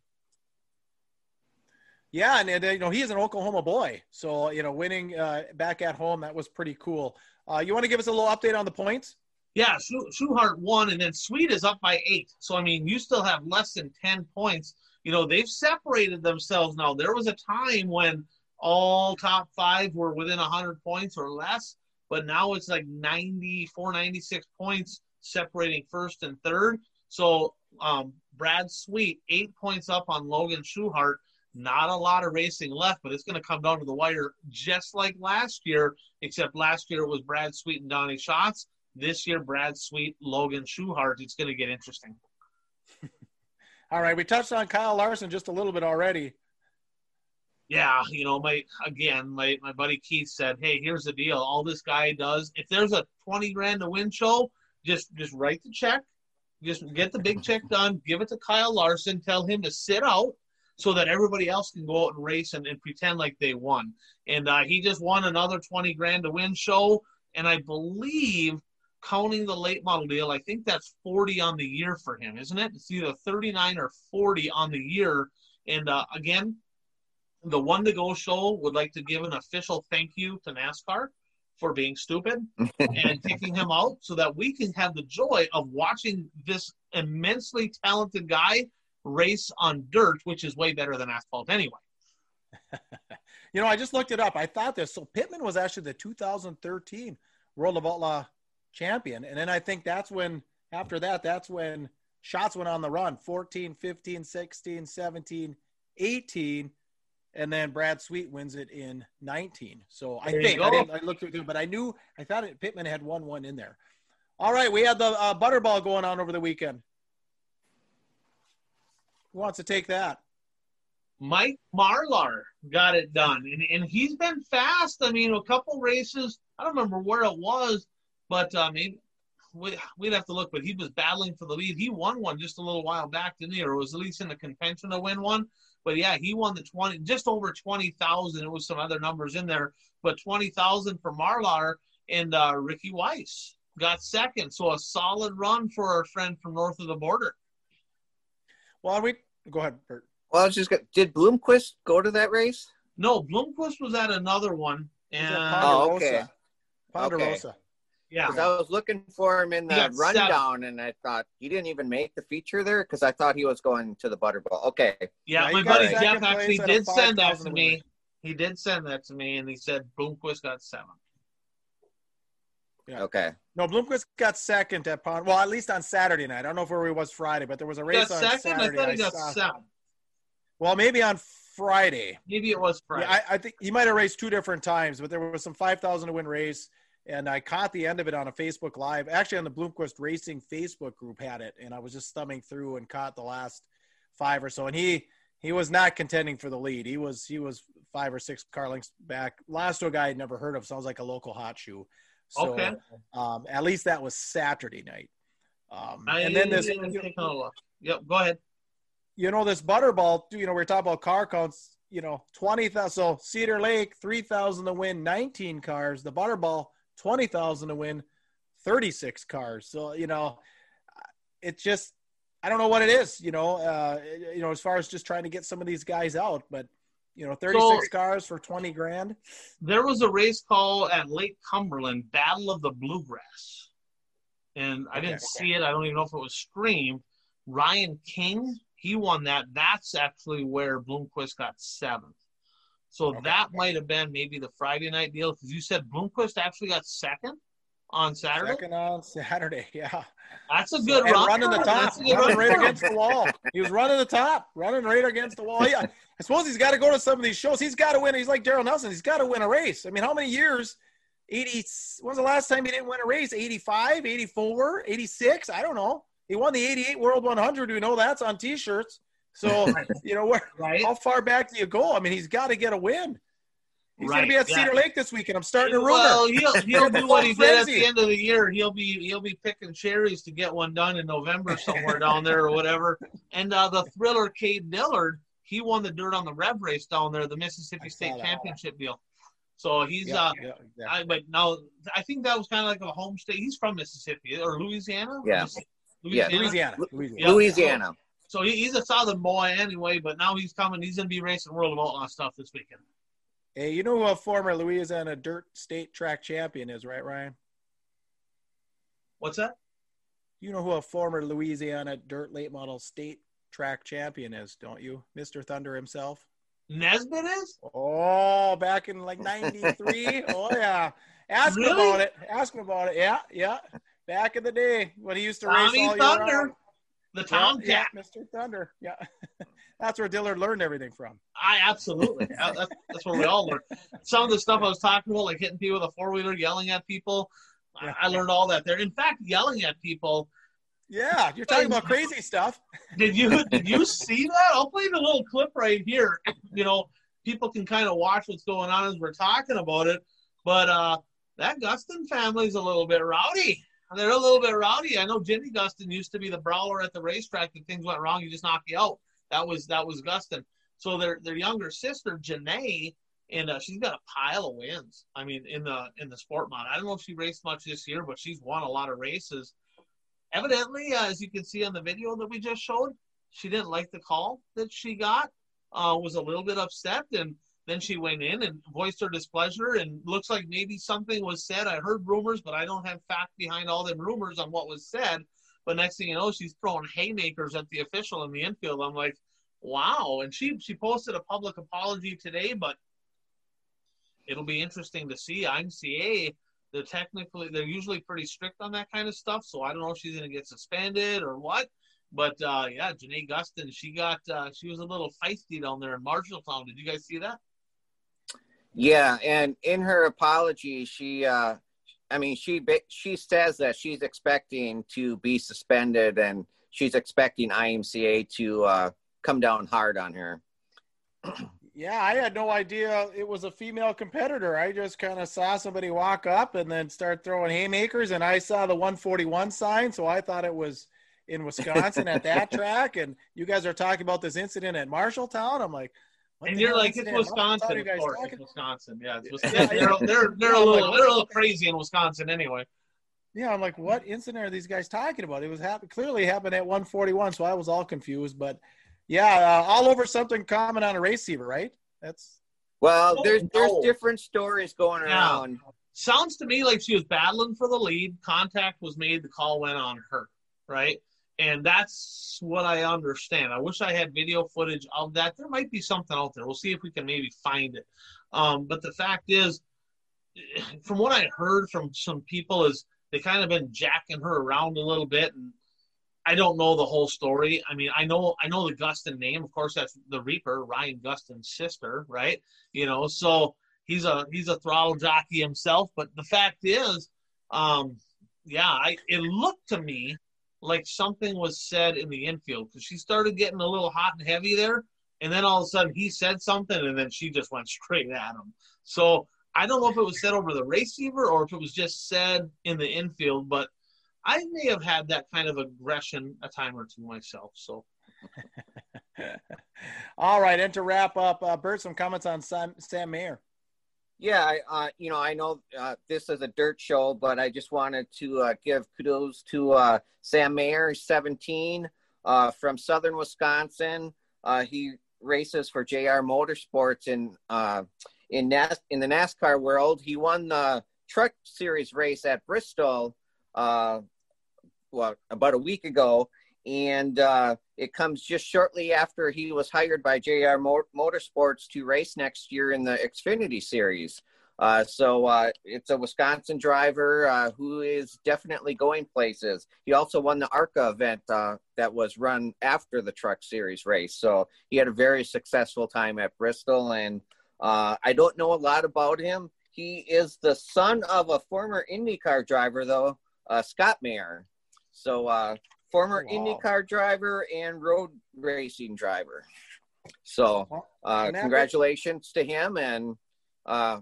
Yeah, and, and you know he is an Oklahoma boy, so you know winning uh, back at home that was pretty cool. Uh, you want to give us a little update on the points? Yeah, Schuchart won, and then Sweet is up by eight. So I mean, you still have less than ten points. You know they've separated themselves now. There was a time when all top five were within 100 points or less, but now it's like 94, 96 points separating first and third. So um, Brad Sweet, eight points up on Logan Schuchart. Not a lot of racing left, but it's going to come down to the wire just like last year, except last year it was Brad Sweet and Donny Schatz. This year, Brad Sweet, Logan Schuchart. It's going to get interesting. All right, we touched on Kyle Larson just a little bit already. Yeah, you know, my again, my my buddy Keith said, "Hey, here's the deal. All this guy does, if there's a twenty grand to win show, just just write the check, just get the big check done, give it to Kyle Larson, tell him to sit out, so that everybody else can go out and race and, and pretend like they won. And uh, he just won another 20 grand to win show. And I believe, counting the late model deal, I think that's 40 on the year for him, isn't it? It's either 39 or 40 on the year. And uh, again, the one to go show would like to give an official thank you to NASCAR for being stupid and kicking him out so that we can have the joy of watching this immensely talented guy race on dirt, which is way better than asphalt anyway. you know, I just looked it up. I thought this. So Pittman was actually the 2013 World of Outlaw champion. And then I think that's when, after that, that's when Schatz went on the run 14, 15, 16, 17, 18. And then Brad Sweet wins it in 19. So I think I, I looked it, but I knew I thought it, Pittman had one one in there. All right, we had the uh, Butterball going on over the weekend. Who wants to take that? Mike Marlar got it done, and, and he's been fast. I mean, a couple races. I don't remember where it was, but I uh, mean, we, would have to look. But he was battling for the lead. He won one just a little while back, didn't he? Or was at least in the contention to win one. But yeah, he won the twenty, just over twenty thousand. It was some other numbers in there, but twenty thousand for Marlar and uh, Ricky Weiss got second. So a solid run for our friend from north of the border. Well, we Go ahead, Bert. Well, I was just did Bloomquist go to that race? No, Bloomquist was at another one. And oh, okay. Ponderosa. Okay. Yeah, because I was looking for him in the rundown, seven. and I thought he didn't even make the feature there because I thought he was going to the Butterball. Okay. Yeah, yeah my buddy Jeff actually did send that to me. He did send that to me, and he said Bloomquist got seven. Yeah. Okay. No, Bloomquist got second at Pond. Well, at least on Saturday night. I don't know if where he was Friday, but there was a race on second? Saturday. I thought he got seven. Well, maybe on Friday. Maybe it was Friday. Yeah, I, I, think he might have raced two different times, but there was some five thousand to win race, and I caught the end of it on a Facebook Live. Actually, on the Bloomquist Racing Facebook group had it, and I was just thumbing through and caught the last five or so, and he he was not contending for the lead. He was he was five or six car lengths back. Last to a guy I'd never heard of. Sounds like a local hot shoe. So, okay. Um, at least that was Saturday night. Um, and then this. You know, yep. Go ahead. You know this Butterball. You know we are talking about car counts. You know twenty thousand. So Cedar Lake three thousand to win nineteen cars. The Butterball twenty thousand to win thirty six cars. So you know, it's just I don't know what it is. You know, uh, you know as far as just trying to get some of these guys out, but you know, 36 so, cars for 20 grand. There was a race call at Lake Cumberland, Battle of the Bluegrass. And I didn't see it. I don't even know if it was streamed. Ryan King, he won that. That's actually where Bloomquist got seventh. So okay. that might have been maybe the Friday night deal because you said Bloomquist actually got second on Saturday. Second on Saturday, yeah. That's a good so, run. Running the top, running right against the wall. He was running the top, running right against the wall. Yeah, I suppose he's got to go to some of these shows. He's got to win. He's like Daryl Nelson. He's got to win a race. I mean, how many years? 80. When's the last time he didn't win a race? 85, 84, 86? I don't know. He won the 88 World 100. We know that's on T-shirts. So you know where? Right. How far back do you go? I mean, he's got to get a win. He's right, going to be at yeah. Cedar Lake this weekend. I'm starting to rumor. Well, he'll, he'll do what he did at the end of the year. He'll be he'll be picking cherries to get one done in November somewhere down there or whatever. And uh, the thriller Cade Dillard, he won the dirt on the Rev race down there, the Mississippi I saw State that. Championship deal. So he's Yeah, uh, yeah, exactly. I, but now I think that was kind of like a home state. He's from Mississippi or Louisiana. Yeah. Louisiana. Louisiana. Louisiana. Yeah. Louisiana. So he, he's a southern boy anyway, but now he's coming. He's going to be racing World of Outlaw stuff this weekend. Hey, you know who a former Louisiana dirt state track champion is, right, Ryan? What's that? You know who a former Louisiana dirt late model state track champion is, don't you? Mr. Thunder himself. Nesbitt is? Oh, back in like 93. oh, yeah. Ask him about it. Ask him about it. Yeah, yeah. Back in the day when he used to race Tommy all year Thunder, round. The Yeah, Tomcat. yeah, Mr. Thunder. Yeah. That's where Dillard learned everything from. I absolutely. That's, that's where we all learned. Some of the stuff I was talking about, like hitting people with a four wheeler, yelling at people, I- Yeah. I learned all that there. In fact, yelling at people. Yeah, you're talking about crazy stuff. Did you did you see that? I'll play the little clip right here. You know, people can kind of watch what's going on as we're talking about it. But uh, that Gustin family's a little bit rowdy. They're a little bit rowdy. I know Jimmy Gustin used to be the brawler at the racetrack. If things went wrong, he just knocked you out. That was that was Gustin. So their their younger sister Janae, and uh, she's got a pile of wins. I mean, in the in the sport mod. I don't know if she raced much this year, but she's won a lot of races. Evidently, uh, as you can see on the video that we just showed, she didn't like the call that she got. Uh, was a little bit upset, and then she went in and voiced her displeasure. And looks like maybe something was said. I heard rumors, but I don't have fact behind all them rumors on what was said. But next thing you know, she's throwing haymakers at the official in the infield. I'm like, wow. And she she posted a public apology today, but it'll be interesting to see. I'm IMCA, they're technically they're usually pretty strict on that kind of stuff. So I don't know if she's gonna get suspended or what. But uh, yeah, Janae Gustin, she got uh, she was a little feisty down there in Marshalltown. Did you guys see that? Yeah, and in her apology, she, uh, I mean, she she says that she's expecting to be suspended, and she's expecting IMCA to uh, come down hard on her. Yeah, I had no idea it was a female competitor. I just kind of saw somebody walk up and then start throwing haymakers, and I saw the 141 sign, so I thought it was in Wisconsin at that track. And you guys are talking about this incident at Marshalltown. I'm like, what and you're like, it's incident? What the hell Wisconsin, of course. talking It's Wisconsin. Yeah, it's Yeah, Wisconsin. They're, they're, they're a little they're a little crazy in Wisconsin anyway. Yeah, I'm like, what incident are these guys talking about? It was happen- clearly happened at 141, so I was all confused. But yeah, uh, all over something common on a receiver, right? That's Well, Oh, there's there's different stories going Yeah. around. sounds to me like she was battling for the lead. Contact was made. The call went on her, right? And that's what I understand. I wish I had video footage of that. There might be something out there. We'll see if we can maybe find it. Um, but the fact is, from what I heard from some people, is they kind of been jacking her around a little bit, and I don't know the whole story. I mean, I know I know the Gustin name. Of course, that's the Reaper, Ryan Gustin's sister, right? You know, so he's a he's a throttle jockey himself. But the fact is, um, yeah, I it looked to me like something was said in the infield because she started getting a little hot and heavy there, and then all of a sudden he said something, and then she just went straight at him. So I don't know if it was said over the receiver or if it was just said in the infield, but I may have had that kind of aggression a time or two myself. So all right. And to wrap up, uh, Bert, some comments on Sam, Sam Mayer. Yeah, I, uh, you know, I know uh, this is a dirt show, but I just wanted to uh, give kudos to uh, Sam Mayer, 17, uh, from Southern Wisconsin. Uh, he races for JR Motorsports in in NAS- in the NASCAR world. He won the Truck Series race at Bristol, well, about a week ago, and it comes just shortly after he was hired by JR Motorsports to race next year in the Xfinity Series. Uh, so uh, it's a Wisconsin driver uh, who is definitely going places. He also won the ARCA event uh, that was run after the Truck Series race. So he had a very successful time at Bristol. And uh, I don't know a lot about him. He is the son of a former IndyCar driver, though, uh, Scott Mayer. So former wow. IndyCar driver and road racing driver. So uh, congratulations to him, and uh,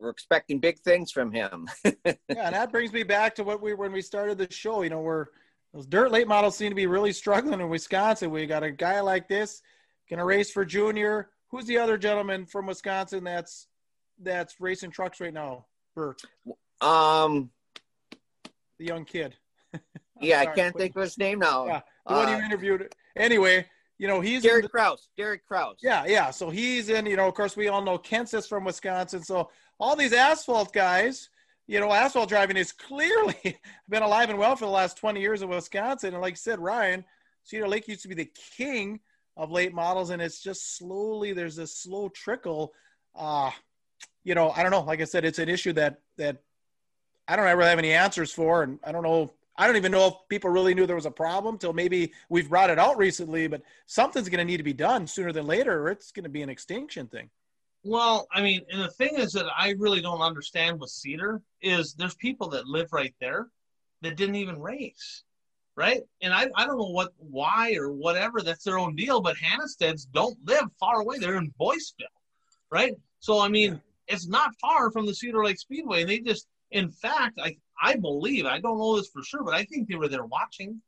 we're expecting big things from him. yeah, and that brings me back to what we when we started the show. You know, where those dirt late models seem to be really struggling in Wisconsin. We got a guy like this Gonna race for junior. Who's the other gentleman from Wisconsin that's that's racing trucks right now? Bert, Um, the young kid. yeah, I can't but- think of his name now. Yeah, the one you Uh, interviewed. Anyway, you know he's Derek the- Kraus. Derek Kraus. Yeah, yeah. So he's in, you know, of course, we all know Kenseth's from Wisconsin. So all these asphalt guys, you know, asphalt driving is clearly been alive and well for the last 20 years in Wisconsin. And like you said, Ryan, Cedar Lake used to be the king of late models, and it's just slowly, there's this slow trickle. Uh, you know, I don't know. Like I said, it's an issue that, that I don't ever have any answers for. And I don't know. I don't even know if people really knew there was a problem till maybe we've brought it out recently, but something's going to need to be done sooner than later, or it's going to be an extinction thing. Well, I mean, and the thing is that I really don't understand with Cedar is there's people that live right there that didn't even race, right? And I, I don't know what why or whatever that's their own deal, but Hannisteds don't live far away. They're in Boyceville, right? So I mean, it's not far from the Cedar Lake Speedway. And they just, in fact, I I believe I don't know this for sure, but I think they were there watching.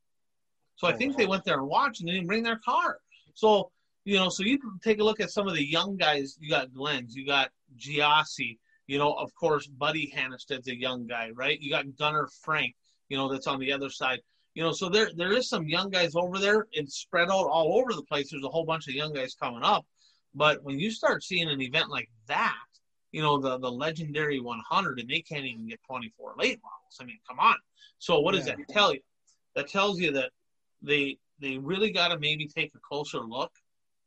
So I Oh, think they went there and watched, and they didn't bring their car. So you know, so you take a look at some of the young guys. You got Glenz, you got Giassi, you know, of course, Buddy Hannisted's a young guy, right? You got Gunnar Frank, you know, that's on the other side. You know, so there there is some young guys over there. and spread out all over the place. There's a whole bunch of young guys coming up. But when you start seeing an event like that, you know, the the legendary 100, and they can't even get 24 late models. I mean, come on. So what does that tell you? That tells you that they they really got to maybe take a closer look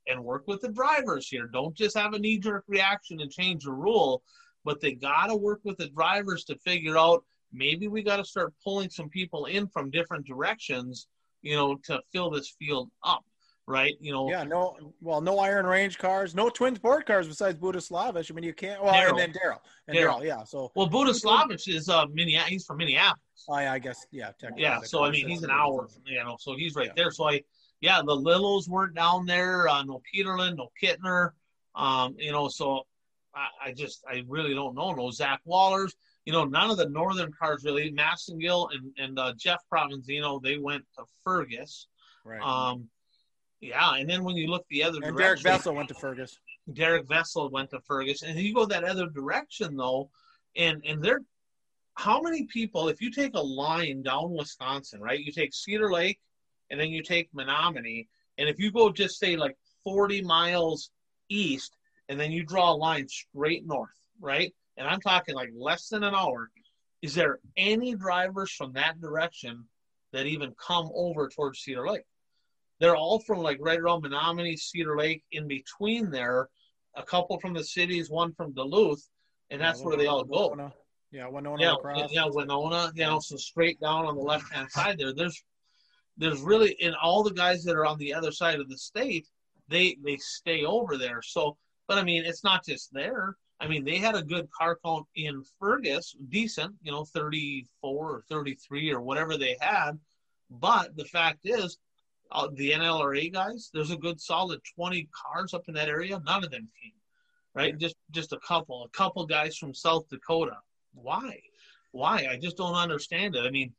and work with the drivers here. Don't just have a knee jerk reaction and change the rule, but they got to work with the drivers to figure out maybe we got to start pulling some people in from different directions, you know, to fill this field up, right? You know, Yeah, no, well, no Iron Range cars, no Twin Ports cars besides Budaslavic. I mean, you can't. Well, Daryl. and then Daryl and Daryl. Yeah. So, well, Budaslavich is uh, Minneapolis. He's from Minneapolis. I, I guess, yeah, technically. Yeah, so I mean, he's an hour, from, you know, so he's right Yeah. there. So I, yeah, the Lillos weren't down there. Uh, no Peterlin, no Kittner. Um, you know, so I, I just, I really don't know. No Zach Wallers. You know, none of the northern cars really. Massengill and and uh, Jeff Provenzino, they went to Fergus. Right. Um, yeah, and then when you look the other and Derek Vessel went to Fergus. Derek Vessel went to Fergus, and you go that other direction though, and and there, how many people? If you take a line down Wisconsin, right? You take Cedar Lake, and then you take Menomonie, and if you go just say like forty miles east, and then you draw a line straight north, right? And I'm talking like less than an hour. Is there any drivers from that direction that even come over towards Cedar Lake? They're all from like right around Menomonie, Cedar Lake, in between there. A couple from the cities, one from Duluth, and that's Yeah, where they all go. Winona. Yeah, Winona Yeah, across. yeah, Winona, you know, so straight down on the left hand side there. There's there's really in all the guys that are on the other side of the state, they they stay over there. So but I mean it's not just there. I mean they had a good car count in Fergus, decent, you know, 34 or 33 or whatever they had. But the fact is, uh, the NLRA guys, there's a good solid 20 cars up in that area. None of them came, right? Just just a couple, a couple guys from South Dakota. Why? Why? I just don't understand it. I mean,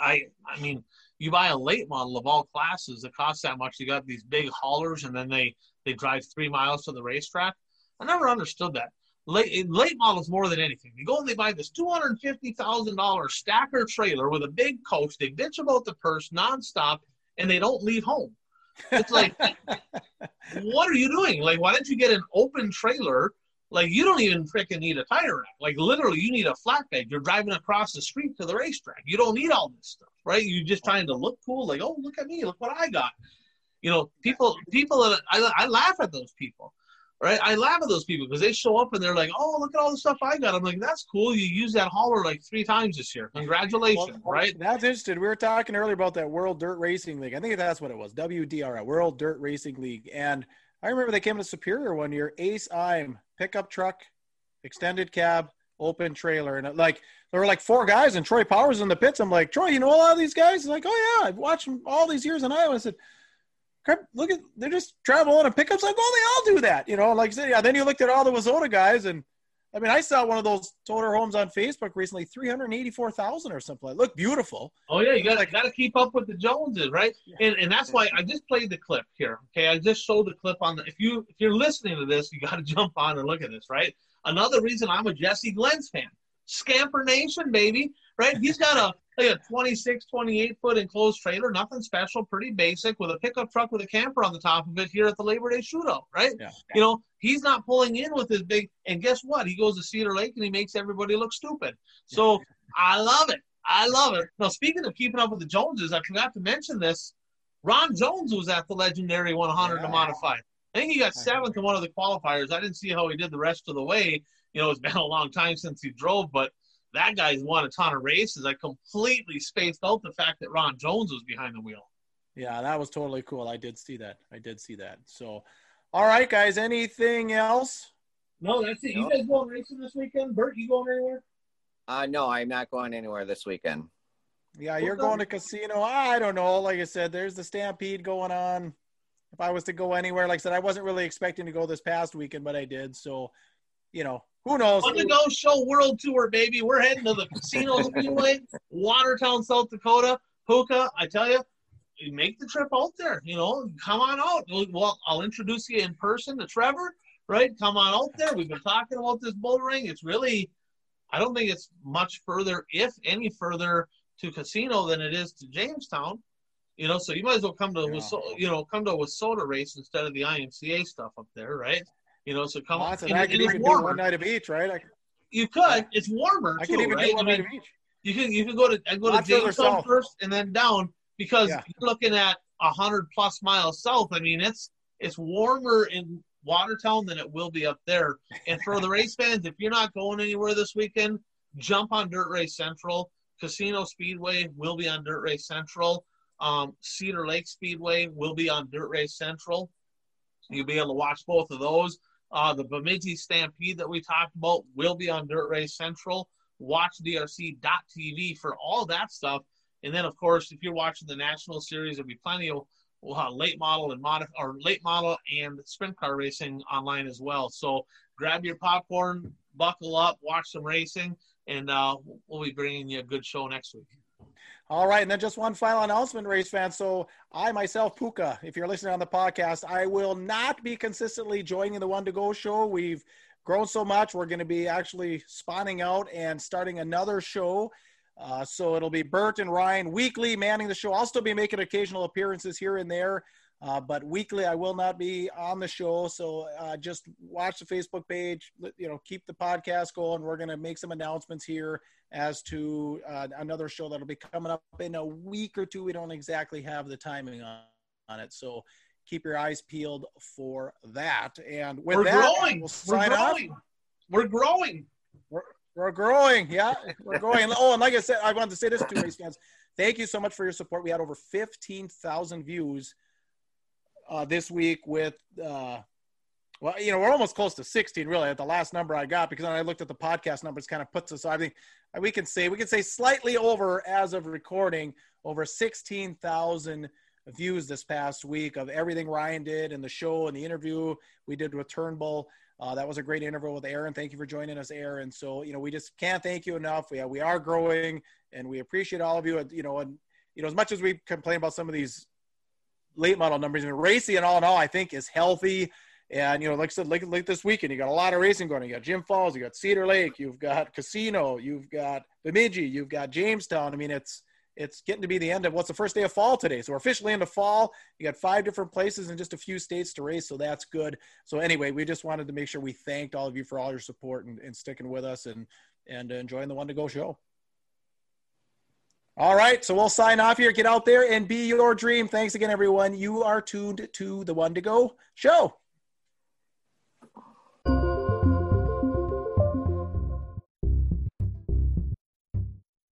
I I mean, you buy a late model of all classes that costs that much. You got these big haulers, and then they they drive three miles to the racetrack. I never understood that. Late late models more than anything. They go and they buy this two hundred fifty thousand dollars stacker trailer with a big coach. They bitch about the purse nonstop, and they don't leave home. It's like, what are you doing? Like, why don't you get an open trailer? Like, you don't even freaking need a tire rack. Like, literally, you need a flatbed. You're driving across the street to the racetrack. You don't need all this stuff, right? You're just trying to look cool. Like, oh, look at me. Look what I got. You know, people, people I, I laugh at those people, right? I laugh at those people because they show up and they're like, oh, look at all the stuff I got. I'm like, that's cool. You used that hauler like three times this year. Congratulations, Well, right? That's interesting. We were talking earlier about that World Dirt Racing League. I think that's what it was. WDR, World Dirt Racing League. And I remember they came to Superior one year, Ace I'm pickup truck, extended cab, open trailer. And like there were like four guys and Troy Powers in the pits. I'm like, Troy, you know a lot of these guys? He's like, Oh yeah, I've watched them all these years in Iowa. I said, "Crap, look at they're just traveling on pickups. Like, oh, they all do that, you know. Like I said, yeah. Then you looked at all the WISSOTA guys, and I mean, I saw one of those toter homes on Facebook recently, three hundred eighty-four thousand or something. It looked beautiful. Oh yeah, you gotta gotta keep up with the Joneses, right? And and that's why I just played the clip here. Okay, I just showed the clip on the. If you if you're listening to this, you got to jump on and look at this, right? Another reason I'm a Jesse Glenz fan. Scamper Nation, baby, right? He's got a like a 26, 28 foot enclosed trailer, nothing special, pretty basic, with a pickup truck with a camper on the top of it here at the Labor Day Shootout, right? Yeah. You know, he's not pulling in with his big. And guess what? He goes to Cedar Lake and he makes everybody look stupid. So I love it. I love it. Now, speaking of keeping up with the Joneses, I forgot to mention this. Ron Jones was at the legendary 100 Yeah. to modify. I think he got seventh in one of the qualifiers. I didn't see how he did the rest of the way. You know, it's been a long time since he drove, but that guy's won a ton of races. I completely spaced out the fact that Ron Jones was behind the wheel. Yeah, that was totally cool. I did see that. I did see that. So, all right, guys. Anything else? No, that's it. You No. guys going racing this weekend? Bert, you going anywhere? Uh, no, I'm not going anywhere this weekend. Yeah, you're going to casino. I don't know. Like I said, there's the stampede going on. If I was to go anywhere, like I said, I wasn't really expecting to go this past weekend, but I did. So, you know, who knows? On the Go Show World Tour, baby. We're heading to the Casino Speedway, Watertown, South Dakota. Puka, I tell you, you make the trip out there. You know, come on out. Well, I'll introduce you in person to Trevor, right? Come on out there. We've been talking about this bull ring. It's really, I don't think it's much further, if any further, to Casino than it is to Jamestown. You know, so you might as well come to, Yeah. Waso- you know, come to a WISSOTA race instead of the IMCA stuff up there, right? You know, so come on. And I could even do one night of each, right? I, You could. It's warmer I too, could even right? do one I night of each. you can you can go to I go to Jamestown first and then down because Yeah. you're looking at a hundred plus miles south. I mean, it's it's warmer in Watertown than it will be up there. And for the race fans, if you're not going anywhere this weekend, jump on Dirt Race Central. Casino Speedway will be on Dirt Race Central. Um, Cedar Lake Speedway will be on Dirt Race Central. You'll be able to watch both of those. Uh, the Bemidji Stampede that we talked about will be on Dirt Race Central. Watch DRC.TV for all that stuff. And then, of course, if you're watching the National Series, there'll be plenty of uh, late model and mod or late model and sprint car racing online as well. So grab your popcorn, buckle up, watch some racing, and uh, we'll be bringing you a good show next week. All right, and then just one final announcement, race fans. So I myself, Puka, if you're listening on the podcast, I will not be consistently joining the One to Go show. We've grown so much, we're going to be actually spawning out and starting another show. Uh, so it'll be Bert and Ryan weekly manning the show. I'll still be making occasional appearances here and there, uh, but weekly I will not be on the show. So uh, just watch the Facebook page. You know, keep the podcast going. We're going to make some announcements here as to uh, another show that'll be coming up in a week or two. We don't exactly have the timing on, on it, so keep your eyes peeled for that. And with We're that, growing. we'll We're off. growing. We're growing. We're growing, yeah, we're growing. Oh, and like I said, I wanted to say this to race fans. Thank you so much for your support. We had over fifteen thousand views uh, this week with. Uh, well, you know, we're almost close to 16, really, at the last number I got because I looked at the podcast numbers, kind of puts us. I think we can say we can say slightly over as of recording over 16,000 views this past week of everything Ryan did and the show and the interview we did with Turnbull. Uh, that was a great interview with Aaron. Thank you for joining us, Aaron. So you know, we just can't thank you enough. We we are growing, and we appreciate all of you. And, you know, and you know, as much as we complain about some of these late model numbers, and racing and all in all, I think is healthy. And you know, like I said, like, like this weekend, you got a lot of racing going. You got Jim Falls, you got Cedar Lake, you've got Casino, you've got Bemidji, you've got Jamestown. I mean, it's it's getting to be the end of what's the first day of fall today. So we're officially into fall. You got five different places in just a few states to race, so that's good. So anyway, we just wanted to make sure we thanked all of you for all your support and, and sticking with us and and enjoying the one to go show. All right, so we'll sign off here. Get out there and be your dream. Thanks again, everyone. You are tuned to the one to go show.